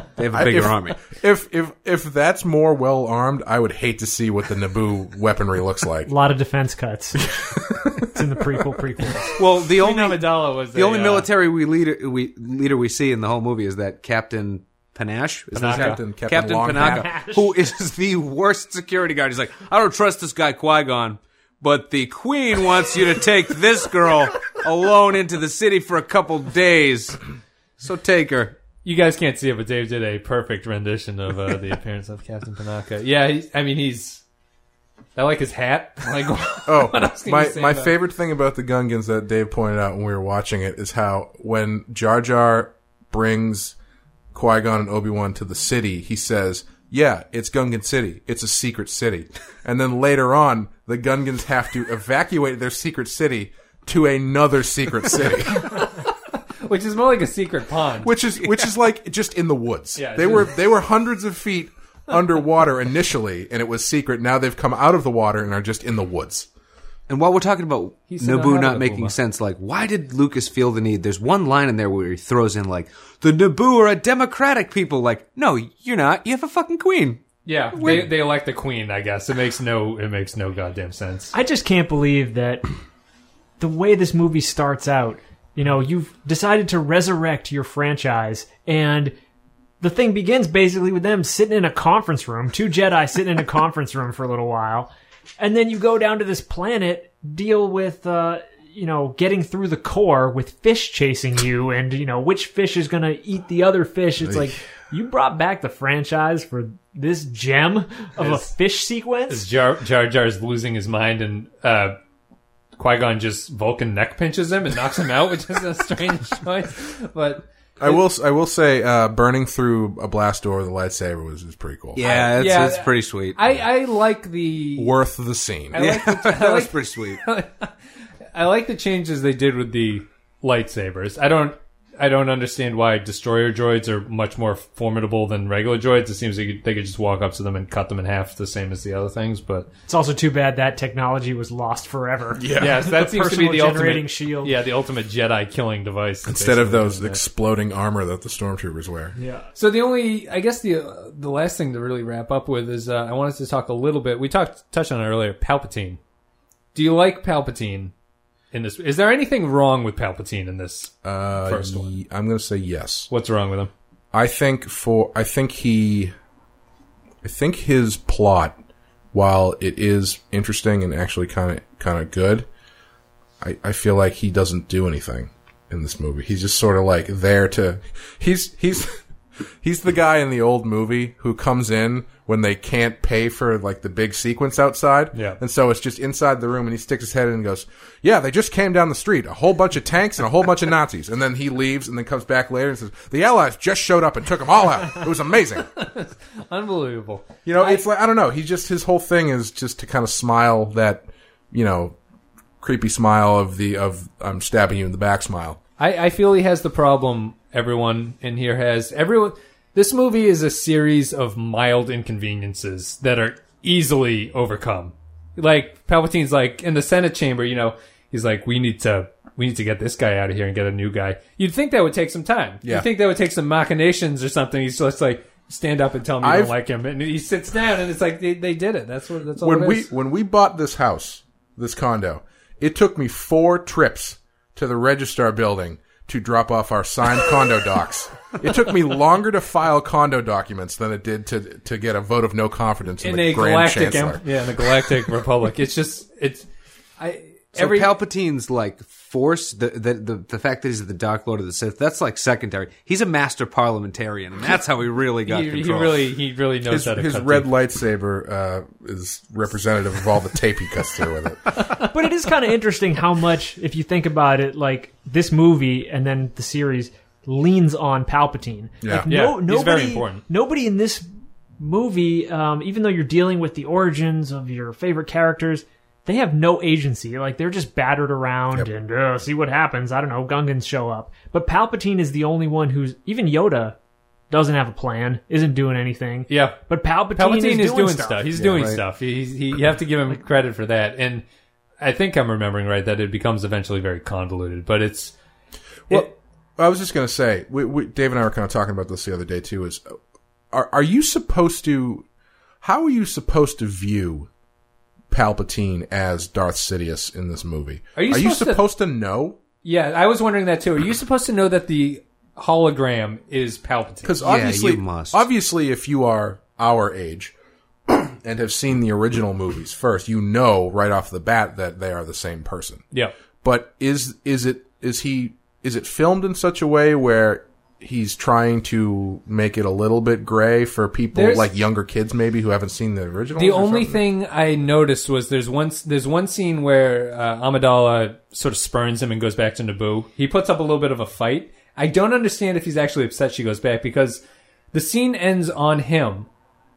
Speaker 3: They have a bigger
Speaker 2: if,
Speaker 3: army.
Speaker 2: If if if that's more well armed, I would hate to see what the Naboo weaponry looks like.
Speaker 4: A lot of defense cuts. it's in the prequel prequel.
Speaker 3: Well, the only
Speaker 1: Amidala was
Speaker 3: the
Speaker 1: a,
Speaker 3: only
Speaker 1: uh,
Speaker 3: military we leader we leader we see in the whole movie is that Captain Panache. Is that
Speaker 1: Panaka.
Speaker 3: name?
Speaker 2: Captain- Captain
Speaker 3: Captain
Speaker 2: Longhat.
Speaker 3: Panaka, who is the worst security guard. He's like, I don't trust this guy Qui Gon, but the Queen wants you to take this girl alone into the city for a couple days. So take her.
Speaker 1: You guys can't see it, but Dave did a perfect rendition of uh, the appearance of Captain Panaka. Yeah, he's, I mean he's. I like his hat. Like,
Speaker 2: Oh,
Speaker 1: what else can
Speaker 2: my my
Speaker 1: about-
Speaker 2: favorite thing about the Gungans that Dave pointed out when we were watching it is how when Jar Jar brings Qui Gon and Obi Wan to the city, he says, "Yeah, it's Gungan City. It's a secret city." And then later on, the Gungans have to evacuate their secret city to another secret city,
Speaker 1: which is more like a secret pond.
Speaker 2: which is which is like just in the woods.
Speaker 1: Yeah,
Speaker 2: they were they were hundreds of feet underwater initially, and it was secret. Now they've come out of the water and are just in the woods.
Speaker 3: And while we're talking about
Speaker 1: He said
Speaker 3: Naboo
Speaker 1: not
Speaker 3: not making
Speaker 1: Naboo.
Speaker 3: sense, like why did Lucas feel the need? There's one line in there where he throws in like the Naboo are a democratic people. Like, no, you're not. You have a fucking queen.
Speaker 1: yeah, they, they elect the queen. I guess it makes no it makes no goddamn sense.
Speaker 4: I just can't believe that the way this movie starts out, you know, you've decided to resurrect your franchise and the thing begins basically with them sitting in a conference room, two Jedi sitting in a conference room for a little while. And then you go down to this planet, deal with uh you know, getting through the core with fish chasing you and, you know, which fish is going to eat the other fish. It's like, you brought back the franchise for this gem of a fish sequence?
Speaker 1: Jar Jar Jar's losing his mind, and uh, Qui Gon just Vulcan neck pinches him and knocks him out, which is a strange choice. But
Speaker 2: I will. I will say, uh, burning through a blast door with a lightsaber was, was pretty cool.
Speaker 3: Yeah, it's,
Speaker 1: yeah,
Speaker 3: it's pretty sweet.
Speaker 1: I, I like the
Speaker 2: worth the scene.
Speaker 1: I like the, I
Speaker 3: that was
Speaker 1: like,
Speaker 3: pretty sweet.
Speaker 1: I like the changes they did with the lightsabers. I don't I don't understand why destroyer droids are much more formidable than regular droids. It seems they could, they could just walk up to them and cut them in half, the same as the other things. But
Speaker 4: It's also too bad that technology was lost forever.
Speaker 2: Yeah.
Speaker 1: yes, that seems to be the
Speaker 4: generating
Speaker 1: ultimate
Speaker 4: shield.
Speaker 1: Yeah, the ultimate Jedi killing device
Speaker 2: Instead of those
Speaker 1: does that.
Speaker 2: exploding armor that the stormtroopers wear.
Speaker 4: Yeah.
Speaker 1: So the only, I guess the uh, the last thing to really wrap up with is uh, I wanted to talk a little bit. We talked touched on it earlier. Palpatine. Do you like Palpatine in this? Is there anything wrong with Palpatine in this?
Speaker 2: Uh,
Speaker 1: First one.
Speaker 2: ye- I'm going to say yes.
Speaker 1: What's wrong with him?
Speaker 2: I think for I think he, I think his plot, while it is interesting and actually kind of kind of good, I I feel like he doesn't do anything in this movie. He's just sort of like there to. He's he's he's the guy in the old movie who comes in when they can't pay for like the big sequence outside.
Speaker 1: Yeah.
Speaker 2: And so it's just inside the room and he sticks his head in and goes, Yeah, they just came down the street, a whole bunch of tanks and a whole bunch of Nazis. And then he leaves and then comes back later and says, The Allies just showed up and took them all out. It was amazing.
Speaker 1: Unbelievable.
Speaker 2: You know, it's like I don't know, he just his whole thing is just to kind of smile that, you know, creepy smile of the of I'm stabbing you in the back smile.
Speaker 1: I, I feel he has the problem everyone in here has. Everyone. This movie is a series of mild inconveniences that are easily overcome. Like Palpatine's like in the Senate chamber, you know, he's like, we need to. We need to get this guy out of here and get a new guy. You'd think that would take some time.
Speaker 2: Yeah.
Speaker 1: You'd think that would take some machinations or something. He's just like, stand up and tell me
Speaker 2: I've-
Speaker 1: don't like him. And he sits down and it's like, they, they did it. That's what, that's all
Speaker 2: when we when we bought this house, this condo, it took me four trips to the registrar building to drop off our signed condo docs. It took me longer to file condo documents than it did to to get a vote of no confidence in,
Speaker 1: in
Speaker 2: the
Speaker 1: a
Speaker 2: Grand
Speaker 1: galactic,
Speaker 2: Chancellor.
Speaker 1: em- yeah, in the galactic republic. It's just, it's, I,
Speaker 3: So
Speaker 1: every,
Speaker 3: Palpatine's like force the, the the the fact that he's the Dark Lord of the Sith that's like secondary. He's a master parliamentarian, and that's how he really got
Speaker 1: he, he really, he really knows
Speaker 2: His,
Speaker 1: how to
Speaker 2: his
Speaker 1: cut
Speaker 2: red
Speaker 1: teeth.
Speaker 2: lightsaber uh, is representative of all the tape he cuts through with it.
Speaker 4: But it is kind of interesting how much, if you think about it, like this movie and then the series leans on Palpatine.
Speaker 2: Yeah.
Speaker 4: Like,
Speaker 1: Yeah,
Speaker 4: no,
Speaker 1: he's very
Speaker 4: nobody,
Speaker 1: important.
Speaker 4: Nobody in this movie, um, even though you're dealing with the origins of your favorite characters, they have no agency. Like they're just battered around
Speaker 2: Yep.
Speaker 4: and uh, see what happens. I don't know. Gungans show up, but Palpatine is the only one who's even Yoda doesn't have a plan, isn't doing anything.
Speaker 1: Yeah.
Speaker 4: But Palpatine,
Speaker 1: Palpatine
Speaker 4: is, doing, stuff.
Speaker 1: stuff. He's
Speaker 2: Yeah,
Speaker 1: doing
Speaker 2: right.
Speaker 1: stuff. He, he, you have to give him credit for that. And I think I'm remembering right that it becomes eventually very convoluted, but it's
Speaker 2: Well,
Speaker 1: it-
Speaker 2: I was just going to say, we, we, Dave and I were kind of talking about this the other day too. Is are are you supposed to? How are you supposed to view Palpatine as Darth Sidious in this movie?
Speaker 1: Are you supposed to-
Speaker 2: supposed to know?
Speaker 1: yeah. I was wondering that too. Are you supposed to know that the hologram is Palpatine?
Speaker 2: Because
Speaker 3: Yeah,
Speaker 2: obviously,
Speaker 3: you must.
Speaker 2: obviously, if you are our age and have seen the original movies first, you know right off the bat that they are the same person.
Speaker 1: yeah.
Speaker 2: But is is it is he is it filmed in such a way where he's trying to make it a little bit gray for people
Speaker 1: There's-
Speaker 2: like younger kids maybe who haven't seen the original?
Speaker 1: The only thing I noticed was there's one there's one scene where uh, Amidala sort of spurns him and goes back to Naboo. He puts up a little bit of a fight. I don't understand if he's actually upset she goes back because the scene ends on him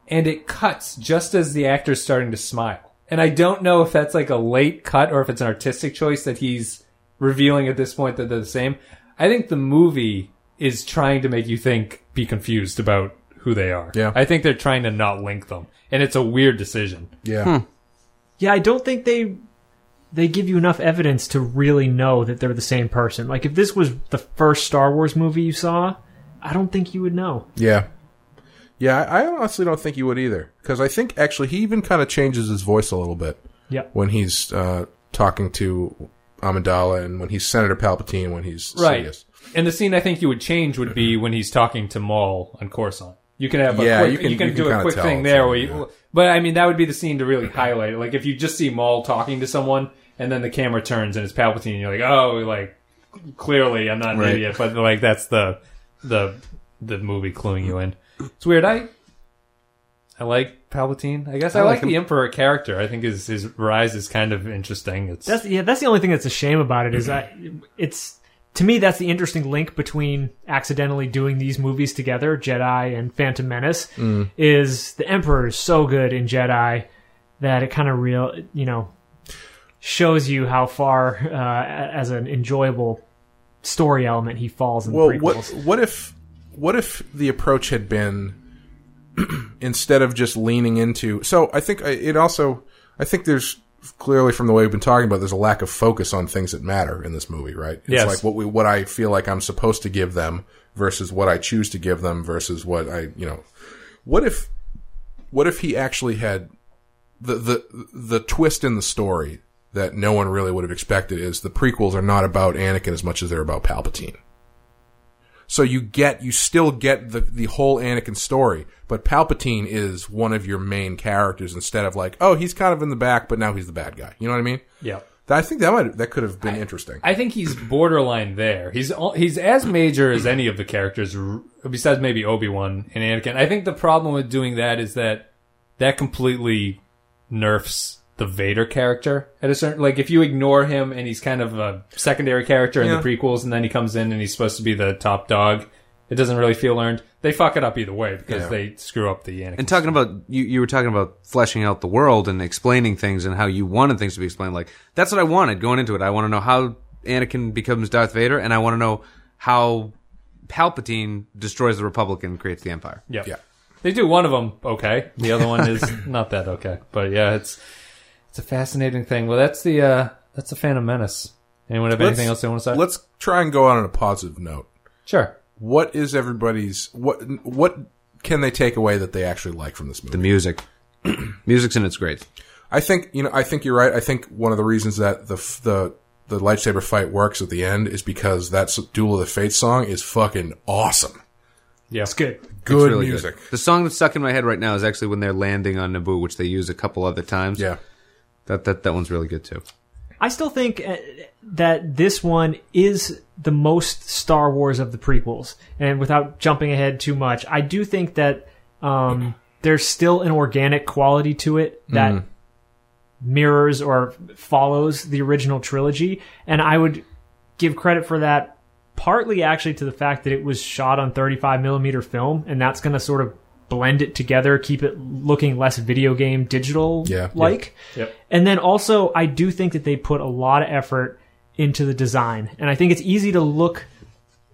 Speaker 1: and it cuts just as the actor's starting to smile. And I don't know if that's like a late cut or if it's an artistic choice that he's revealing at this point that they're the same. I think the movie is trying to make you think, be confused about who they are.
Speaker 2: Yeah.
Speaker 1: I think they're trying to not link them. And it's a weird decision.
Speaker 2: yeah.
Speaker 4: Yeah, I don't think they they give you enough evidence to really know that they're the same person. Like if this was the first Star Wars movie you saw, I don't think you would know.
Speaker 2: Yeah. Yeah, I I honestly don't think you would either. Because I think actually he even kind of changes his voice a little bit
Speaker 4: Yeah.
Speaker 2: when he's uh, talking to Amidala and when he's Senator Palpatine when he's
Speaker 1: Right.
Speaker 2: Sidious.
Speaker 1: And the scene I think you would change would be when he's talking to Maul on Coruscant. You can have a
Speaker 2: Yeah,
Speaker 1: quick,
Speaker 2: you can-
Speaker 1: you can
Speaker 2: you
Speaker 1: do
Speaker 2: can
Speaker 1: a quick thing there where you,
Speaker 2: yeah.
Speaker 1: but I mean that would be the scene to really highlight. Like if you just see Maul talking to someone and then the camera turns and it's Palpatine, and you're like, oh, like clearly I'm not an
Speaker 3: Right.
Speaker 1: idiot, but like that's the the the movie cluing you in. It's weird. I I like Palpatine. I guess I,
Speaker 3: I
Speaker 1: like,
Speaker 3: like
Speaker 1: the Emperor character. I think his his rise is kind of interesting. It's
Speaker 4: That's yeah, that's the only thing that's a shame about it is that it's to me that's the interesting link between accidentally doing these movies together, Jedi and Phantom Menace, is the Emperor is so good in Jedi that it kind of real you know shows you how far uh, as an enjoyable story element he falls in
Speaker 2: Well,
Speaker 4: the
Speaker 2: what
Speaker 4: prequels.
Speaker 2: what if what if the approach had been instead of just leaning into? So I think it also I think there's clearly from the way we've been talking about there's a lack of focus on things that matter in this movie, right? It's
Speaker 1: Yes.
Speaker 2: like what we what I feel like I'm supposed to give them versus what I choose to give them versus what I you know. What if what if he actually had the the the twist in the story that no one really would have expected is the prequels are not about Anakin as much as they're about Palpatine. So you get you still get the the whole Anakin story, but Palpatine is one of your main characters instead of like, oh, he's kind of in the back, but now he's the bad guy. You know what I mean?
Speaker 1: yeah.
Speaker 2: I think that might that could have been interesting.
Speaker 1: I think he's borderline there. He's he's as major as any of the characters, besides maybe Obi Wan and Anakin. I think the problem with doing that is that that completely nerfs the Vader character at a certain. Like if you ignore him and he's kind of a secondary character in
Speaker 2: Yeah.
Speaker 1: the prequels, and then he comes in and he's supposed to be the top dog, it doesn't really feel earned. They fuck it up either way because
Speaker 2: Yeah.
Speaker 1: they screw up the Anakin.
Speaker 3: And talking about you, you were talking about fleshing out the world and explaining things and how you wanted things to be explained. Like that's what I wanted going into it. I want to know how Anakin becomes Darth Vader, and I want to know how Palpatine destroys the Republic and creates the Empire.
Speaker 1: yeah.
Speaker 2: Yeah.
Speaker 1: They do one of them okay. The other one is not that okay. But yeah, it's it's a fascinating thing. Well, that's the uh that's the Phantom Menace. Anyone have anything else they want to say?
Speaker 2: Let's try and go out on a positive note.
Speaker 1: Sure.
Speaker 2: What is everybody's what what can they take away that they actually like from this movie?
Speaker 3: The music, music's in its great.
Speaker 2: I think you know. I think you're right. I think one of the reasons that the f- the the lightsaber fight works at the end is because that s- Duel of the Fates song is fucking awesome.
Speaker 1: Yeah.
Speaker 4: It's good.
Speaker 2: Good
Speaker 3: really
Speaker 2: music.
Speaker 3: The song that's stuck in my head right now is actually when they're landing on Naboo, which they use a couple other times.
Speaker 2: Yeah.
Speaker 3: That that that one's really good too.
Speaker 4: I still think uh, that this one is the most Star Wars of the prequels. And without jumping ahead too much, I do think that um, there's still an organic quality to it that mirrors or follows the original trilogy. And I would give credit for that partly actually to the fact that it was shot on 35 millimeter film, and that's going to sort of blend it together, keep it looking less video game digital
Speaker 2: Yeah.
Speaker 4: like.
Speaker 1: Yep.
Speaker 4: And then also, I do think that they put a lot of effort into the design, and I think it's easy to look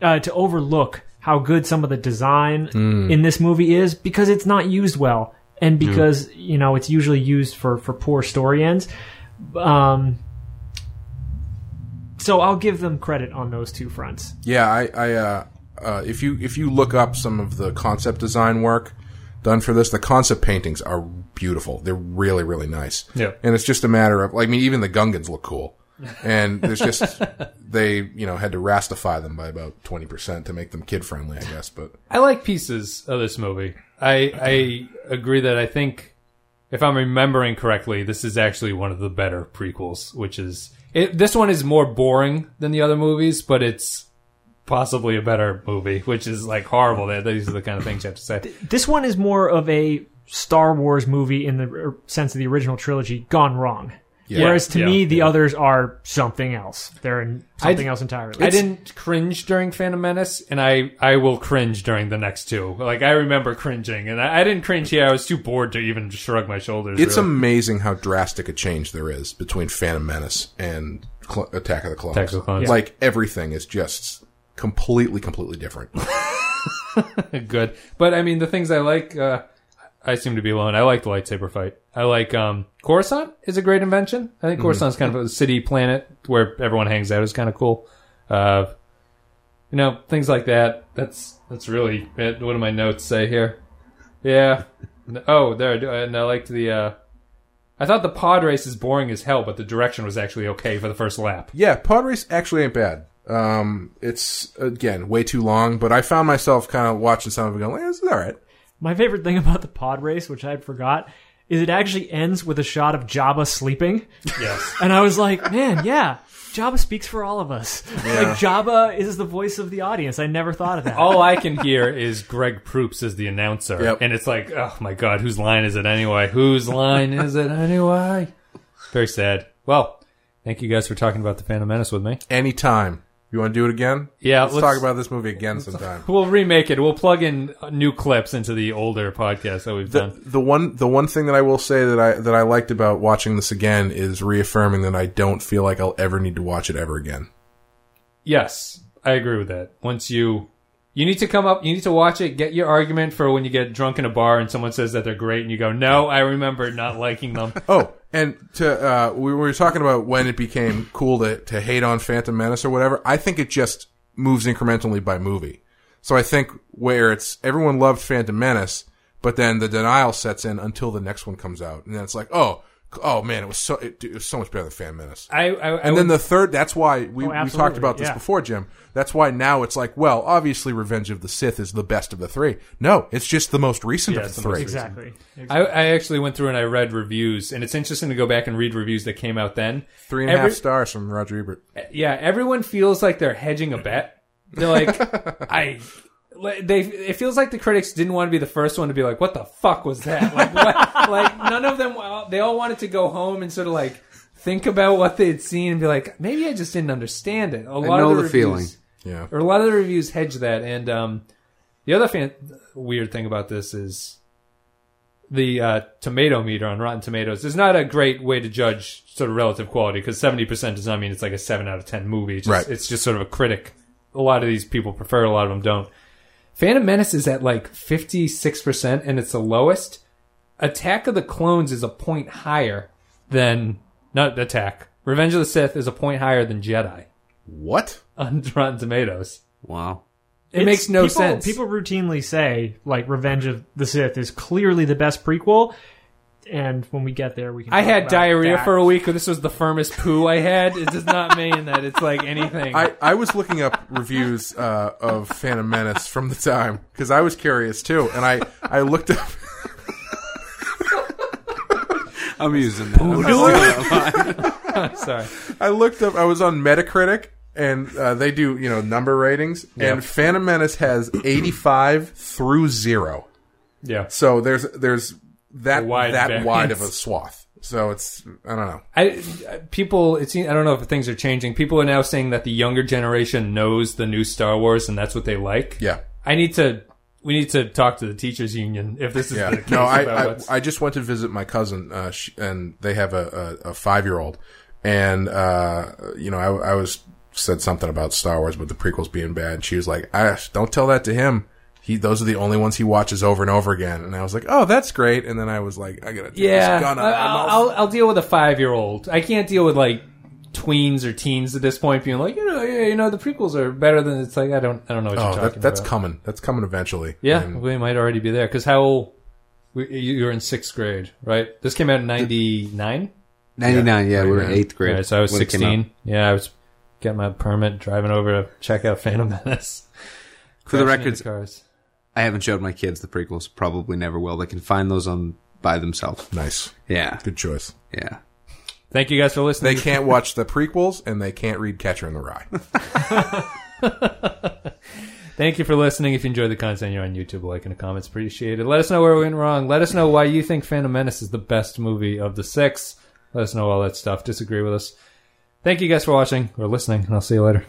Speaker 4: uh, to overlook how good some of the design in this movie is because it's not used well, and because you know it's usually used for for poor story ends. Um, so I'll give them credit on those two fronts.
Speaker 2: Yeah, I, I uh, uh, if you if you look up some of the concept design work done for this, the concept paintings are beautiful. They're really really nice.
Speaker 1: Yeah.
Speaker 2: and it's just a matter of like I mean, even the Gungans look cool, and there's just they you know had to rastify them by about twenty percent to make them kid friendly, I guess. But
Speaker 1: I like pieces of this movie. I I agree that I think if I'm remembering correctly, this is actually one of the better prequels, which is it, this one is more boring than the other movies, but it's possibly a better movie, which is like horrible. That these are the kind of things you have to say.
Speaker 4: This one is more of a Star Wars movie in the er, sense of the original trilogy gone wrong.
Speaker 2: Yeah.
Speaker 4: Whereas to
Speaker 1: Yeah,
Speaker 4: me, the
Speaker 1: yeah.
Speaker 4: others are something else. They're in something
Speaker 1: d-
Speaker 4: else entirely.
Speaker 1: I didn't cringe during Phantom Menace, and I, I will cringe during the next two. Like I remember cringing, and I, I didn't cringe here. I was too bored to even shrug my shoulders.
Speaker 2: it's
Speaker 1: really.
Speaker 2: amazing how drastic a change there is between Phantom Menace and Cl- Attack of the Clones.
Speaker 1: Attack of the Clones.
Speaker 2: Like everything is just completely completely different.
Speaker 1: good. But I mean, the things I like, uh, I seem to be alone. I like the lightsaber fight. I like um, Coruscant is a great invention. I think Coruscant's kind of a city planet where everyone hangs out is kind of cool. Uh, you know, things like that. That's that's really it. What do my notes say here? Yeah. Oh, there. I do. And I liked the. Uh, I thought the pod race is boring as hell, but the direction was actually okay for the first lap.
Speaker 2: Yeah, pod race actually ain't bad. Um, it's again way too long, but I found myself kind of watching some of it going, eh, "This is all right."
Speaker 4: My favorite thing about the pod race, which I had forgot, is it actually ends with a shot of Jabba sleeping.
Speaker 1: Yes.
Speaker 4: And I was like, man, yeah, Jabba speaks for all of us. Like Jabba is the voice of the audience. I never thought of that.
Speaker 1: all I can hear is Greg Proops as the announcer,
Speaker 2: Yep.
Speaker 1: and it's like, oh my god, whose line is it anyway? Whose line is it anyway? Very sad. Well, thank you guys for talking about the Phantom Menace with me.
Speaker 2: Anytime you want to do it again,
Speaker 1: Yeah,
Speaker 2: let's,
Speaker 1: let's-
Speaker 2: talk about this movie again sometime.
Speaker 1: We'll remake it. We'll plug in new clips into the older podcast that we've
Speaker 2: The,
Speaker 1: done.
Speaker 2: the one the one thing that I will say that I that I liked about watching this again is reaffirming that I don't feel like I'll ever need to watch it ever again.
Speaker 1: Yes, I agree with that. Once you you need to come up, you need to watch it, get your argument for when you get drunk in a bar and someone says that they're great, and you go, "No, I remember not liking them."
Speaker 2: Oh, and to uh, we were talking about when it became cool to to hate on Phantom Menace or whatever. I think it just moves incrementally by movie. So I think where it's everyone loved Phantom Menace, but then the denial sets in until the next one comes out, and then it's like, oh, oh man, it was so it, it was so much better than Phantom Menace.
Speaker 1: I, I, I
Speaker 2: And then
Speaker 1: would-
Speaker 2: the third, that's why we,
Speaker 4: Oh,
Speaker 2: we talked about this
Speaker 4: yeah.
Speaker 2: before, Jim. That's why now it's like, well, obviously Revenge of the Sith is the best of the three. No, it's just the most recent
Speaker 1: Yeah,
Speaker 2: of the
Speaker 1: the
Speaker 2: three.
Speaker 4: exactly.
Speaker 1: I, I actually went through and I read reviews, and it's interesting to go back and read reviews that came out then.
Speaker 2: Three and a half
Speaker 1: Every-
Speaker 2: stars from Roger Ebert.
Speaker 1: Yeah, everyone feels like they're hedging a bet. They're like, I. They. It feels like the critics didn't want to be the first one to be like, "What the fuck was that?" Like, what? like none of them. They all wanted to go home and sort of like think about what they had seen and be like, "Maybe I just didn't understand it." A lot
Speaker 3: know
Speaker 1: of the,
Speaker 3: the feeling.
Speaker 1: reviews-
Speaker 2: Yeah.
Speaker 1: or a lot of the reviews hedge that. And um, the other fan- weird thing about this is the uh, tomato meter on Rotten Tomatoes is not a great way to judge sort of relative quality because seventy percent does not mean it's like a seven out of ten movie. It's just,
Speaker 2: Right.
Speaker 1: it's just sort of a critic. A lot of these people prefer, a lot of them don't. Phantom Menace is at like fifty six percent, and it's the lowest. Attack of the Clones is a point higher than not Attack. Revenge of the Sith is a point higher than Jedi
Speaker 2: What?
Speaker 1: on Rotten Tomatoes.
Speaker 3: Wow.
Speaker 1: It
Speaker 4: It's-
Speaker 1: makes no
Speaker 4: people,
Speaker 1: sense.
Speaker 4: People routinely say like Revenge of the Sith is clearly the best prequel, and when we get there, we can.
Speaker 1: I
Speaker 4: talk
Speaker 1: had
Speaker 4: about
Speaker 1: diarrhea
Speaker 4: that.
Speaker 1: for a week. This was the firmest poo I had. It does not mean that it's like anything.
Speaker 2: I, I was looking up reviews uh, of Phantom Menace from the time because I was curious too, and I, I looked up.
Speaker 3: I'm using that.
Speaker 1: Sorry.
Speaker 2: I looked up. I was on Metacritic, and uh, they do you know number ratings,
Speaker 1: Yeah.
Speaker 2: and Phantom Menace has eighty five through zero.
Speaker 1: Yeah.
Speaker 2: So there's there's that
Speaker 1: wide
Speaker 2: that
Speaker 1: variance.
Speaker 2: wide of a swath. So it's I don't know.
Speaker 1: I people it seems I don't know if things are changing. People are now saying that the younger generation knows the new Star Wars and that's what they like.
Speaker 2: Yeah.
Speaker 1: I need to we need to talk to the teachers union if this is
Speaker 2: Yeah.
Speaker 1: the case
Speaker 2: No, I, I, I just went to visit my cousin, uh, sh and they have a, a, a five year old. And, uh, you know, I, I was said something about Star Wars, but the prequels being bad. And she was like, I, don't tell that to him. He, those are the only ones he watches over and over again. And I was like, oh, that's great. And then I was like, I gotta take
Speaker 1: yeah,
Speaker 2: this gun
Speaker 1: I-
Speaker 2: out of my
Speaker 1: I'll,
Speaker 2: mouth.
Speaker 1: I'll I'll deal with a five year old. I can't deal with like tweens or teens at this point being like, you know, yeah, you know, the prequels are better than it's like I don't I don't know what you're
Speaker 2: Oh,
Speaker 1: talking
Speaker 2: that, that's
Speaker 1: about.
Speaker 2: coming. That's coming eventually.
Speaker 1: Yeah,
Speaker 2: And
Speaker 1: we might already be there because how old? you- You're in sixth grade, right? This came out in '99.
Speaker 3: 99, yeah, we were in eighth grade.
Speaker 1: Right, so I was
Speaker 3: when it came out.
Speaker 1: 16. Yeah, I was getting my permit, driving over to check out Phantom Menace.
Speaker 3: For the records,
Speaker 1: cars.
Speaker 3: I haven't showed my kids the prequels. Probably never will. They can find those on by themselves.
Speaker 2: nice.
Speaker 3: Yeah,
Speaker 2: Good choice.
Speaker 3: yeah.
Speaker 1: Thank you guys for listening.
Speaker 2: They can't watch the prequels and they can't read Catcher in the Rye.
Speaker 1: Thank you for listening. If you enjoyed the content, you're on YouTube, like and the comments, appreciate it. Let us know where we went wrong. Let us know why you think Phantom Menace is the best movie of the six. Let us know all that stuff. Disagree with us. Thank you guys for watching or listening, and I'll see you later.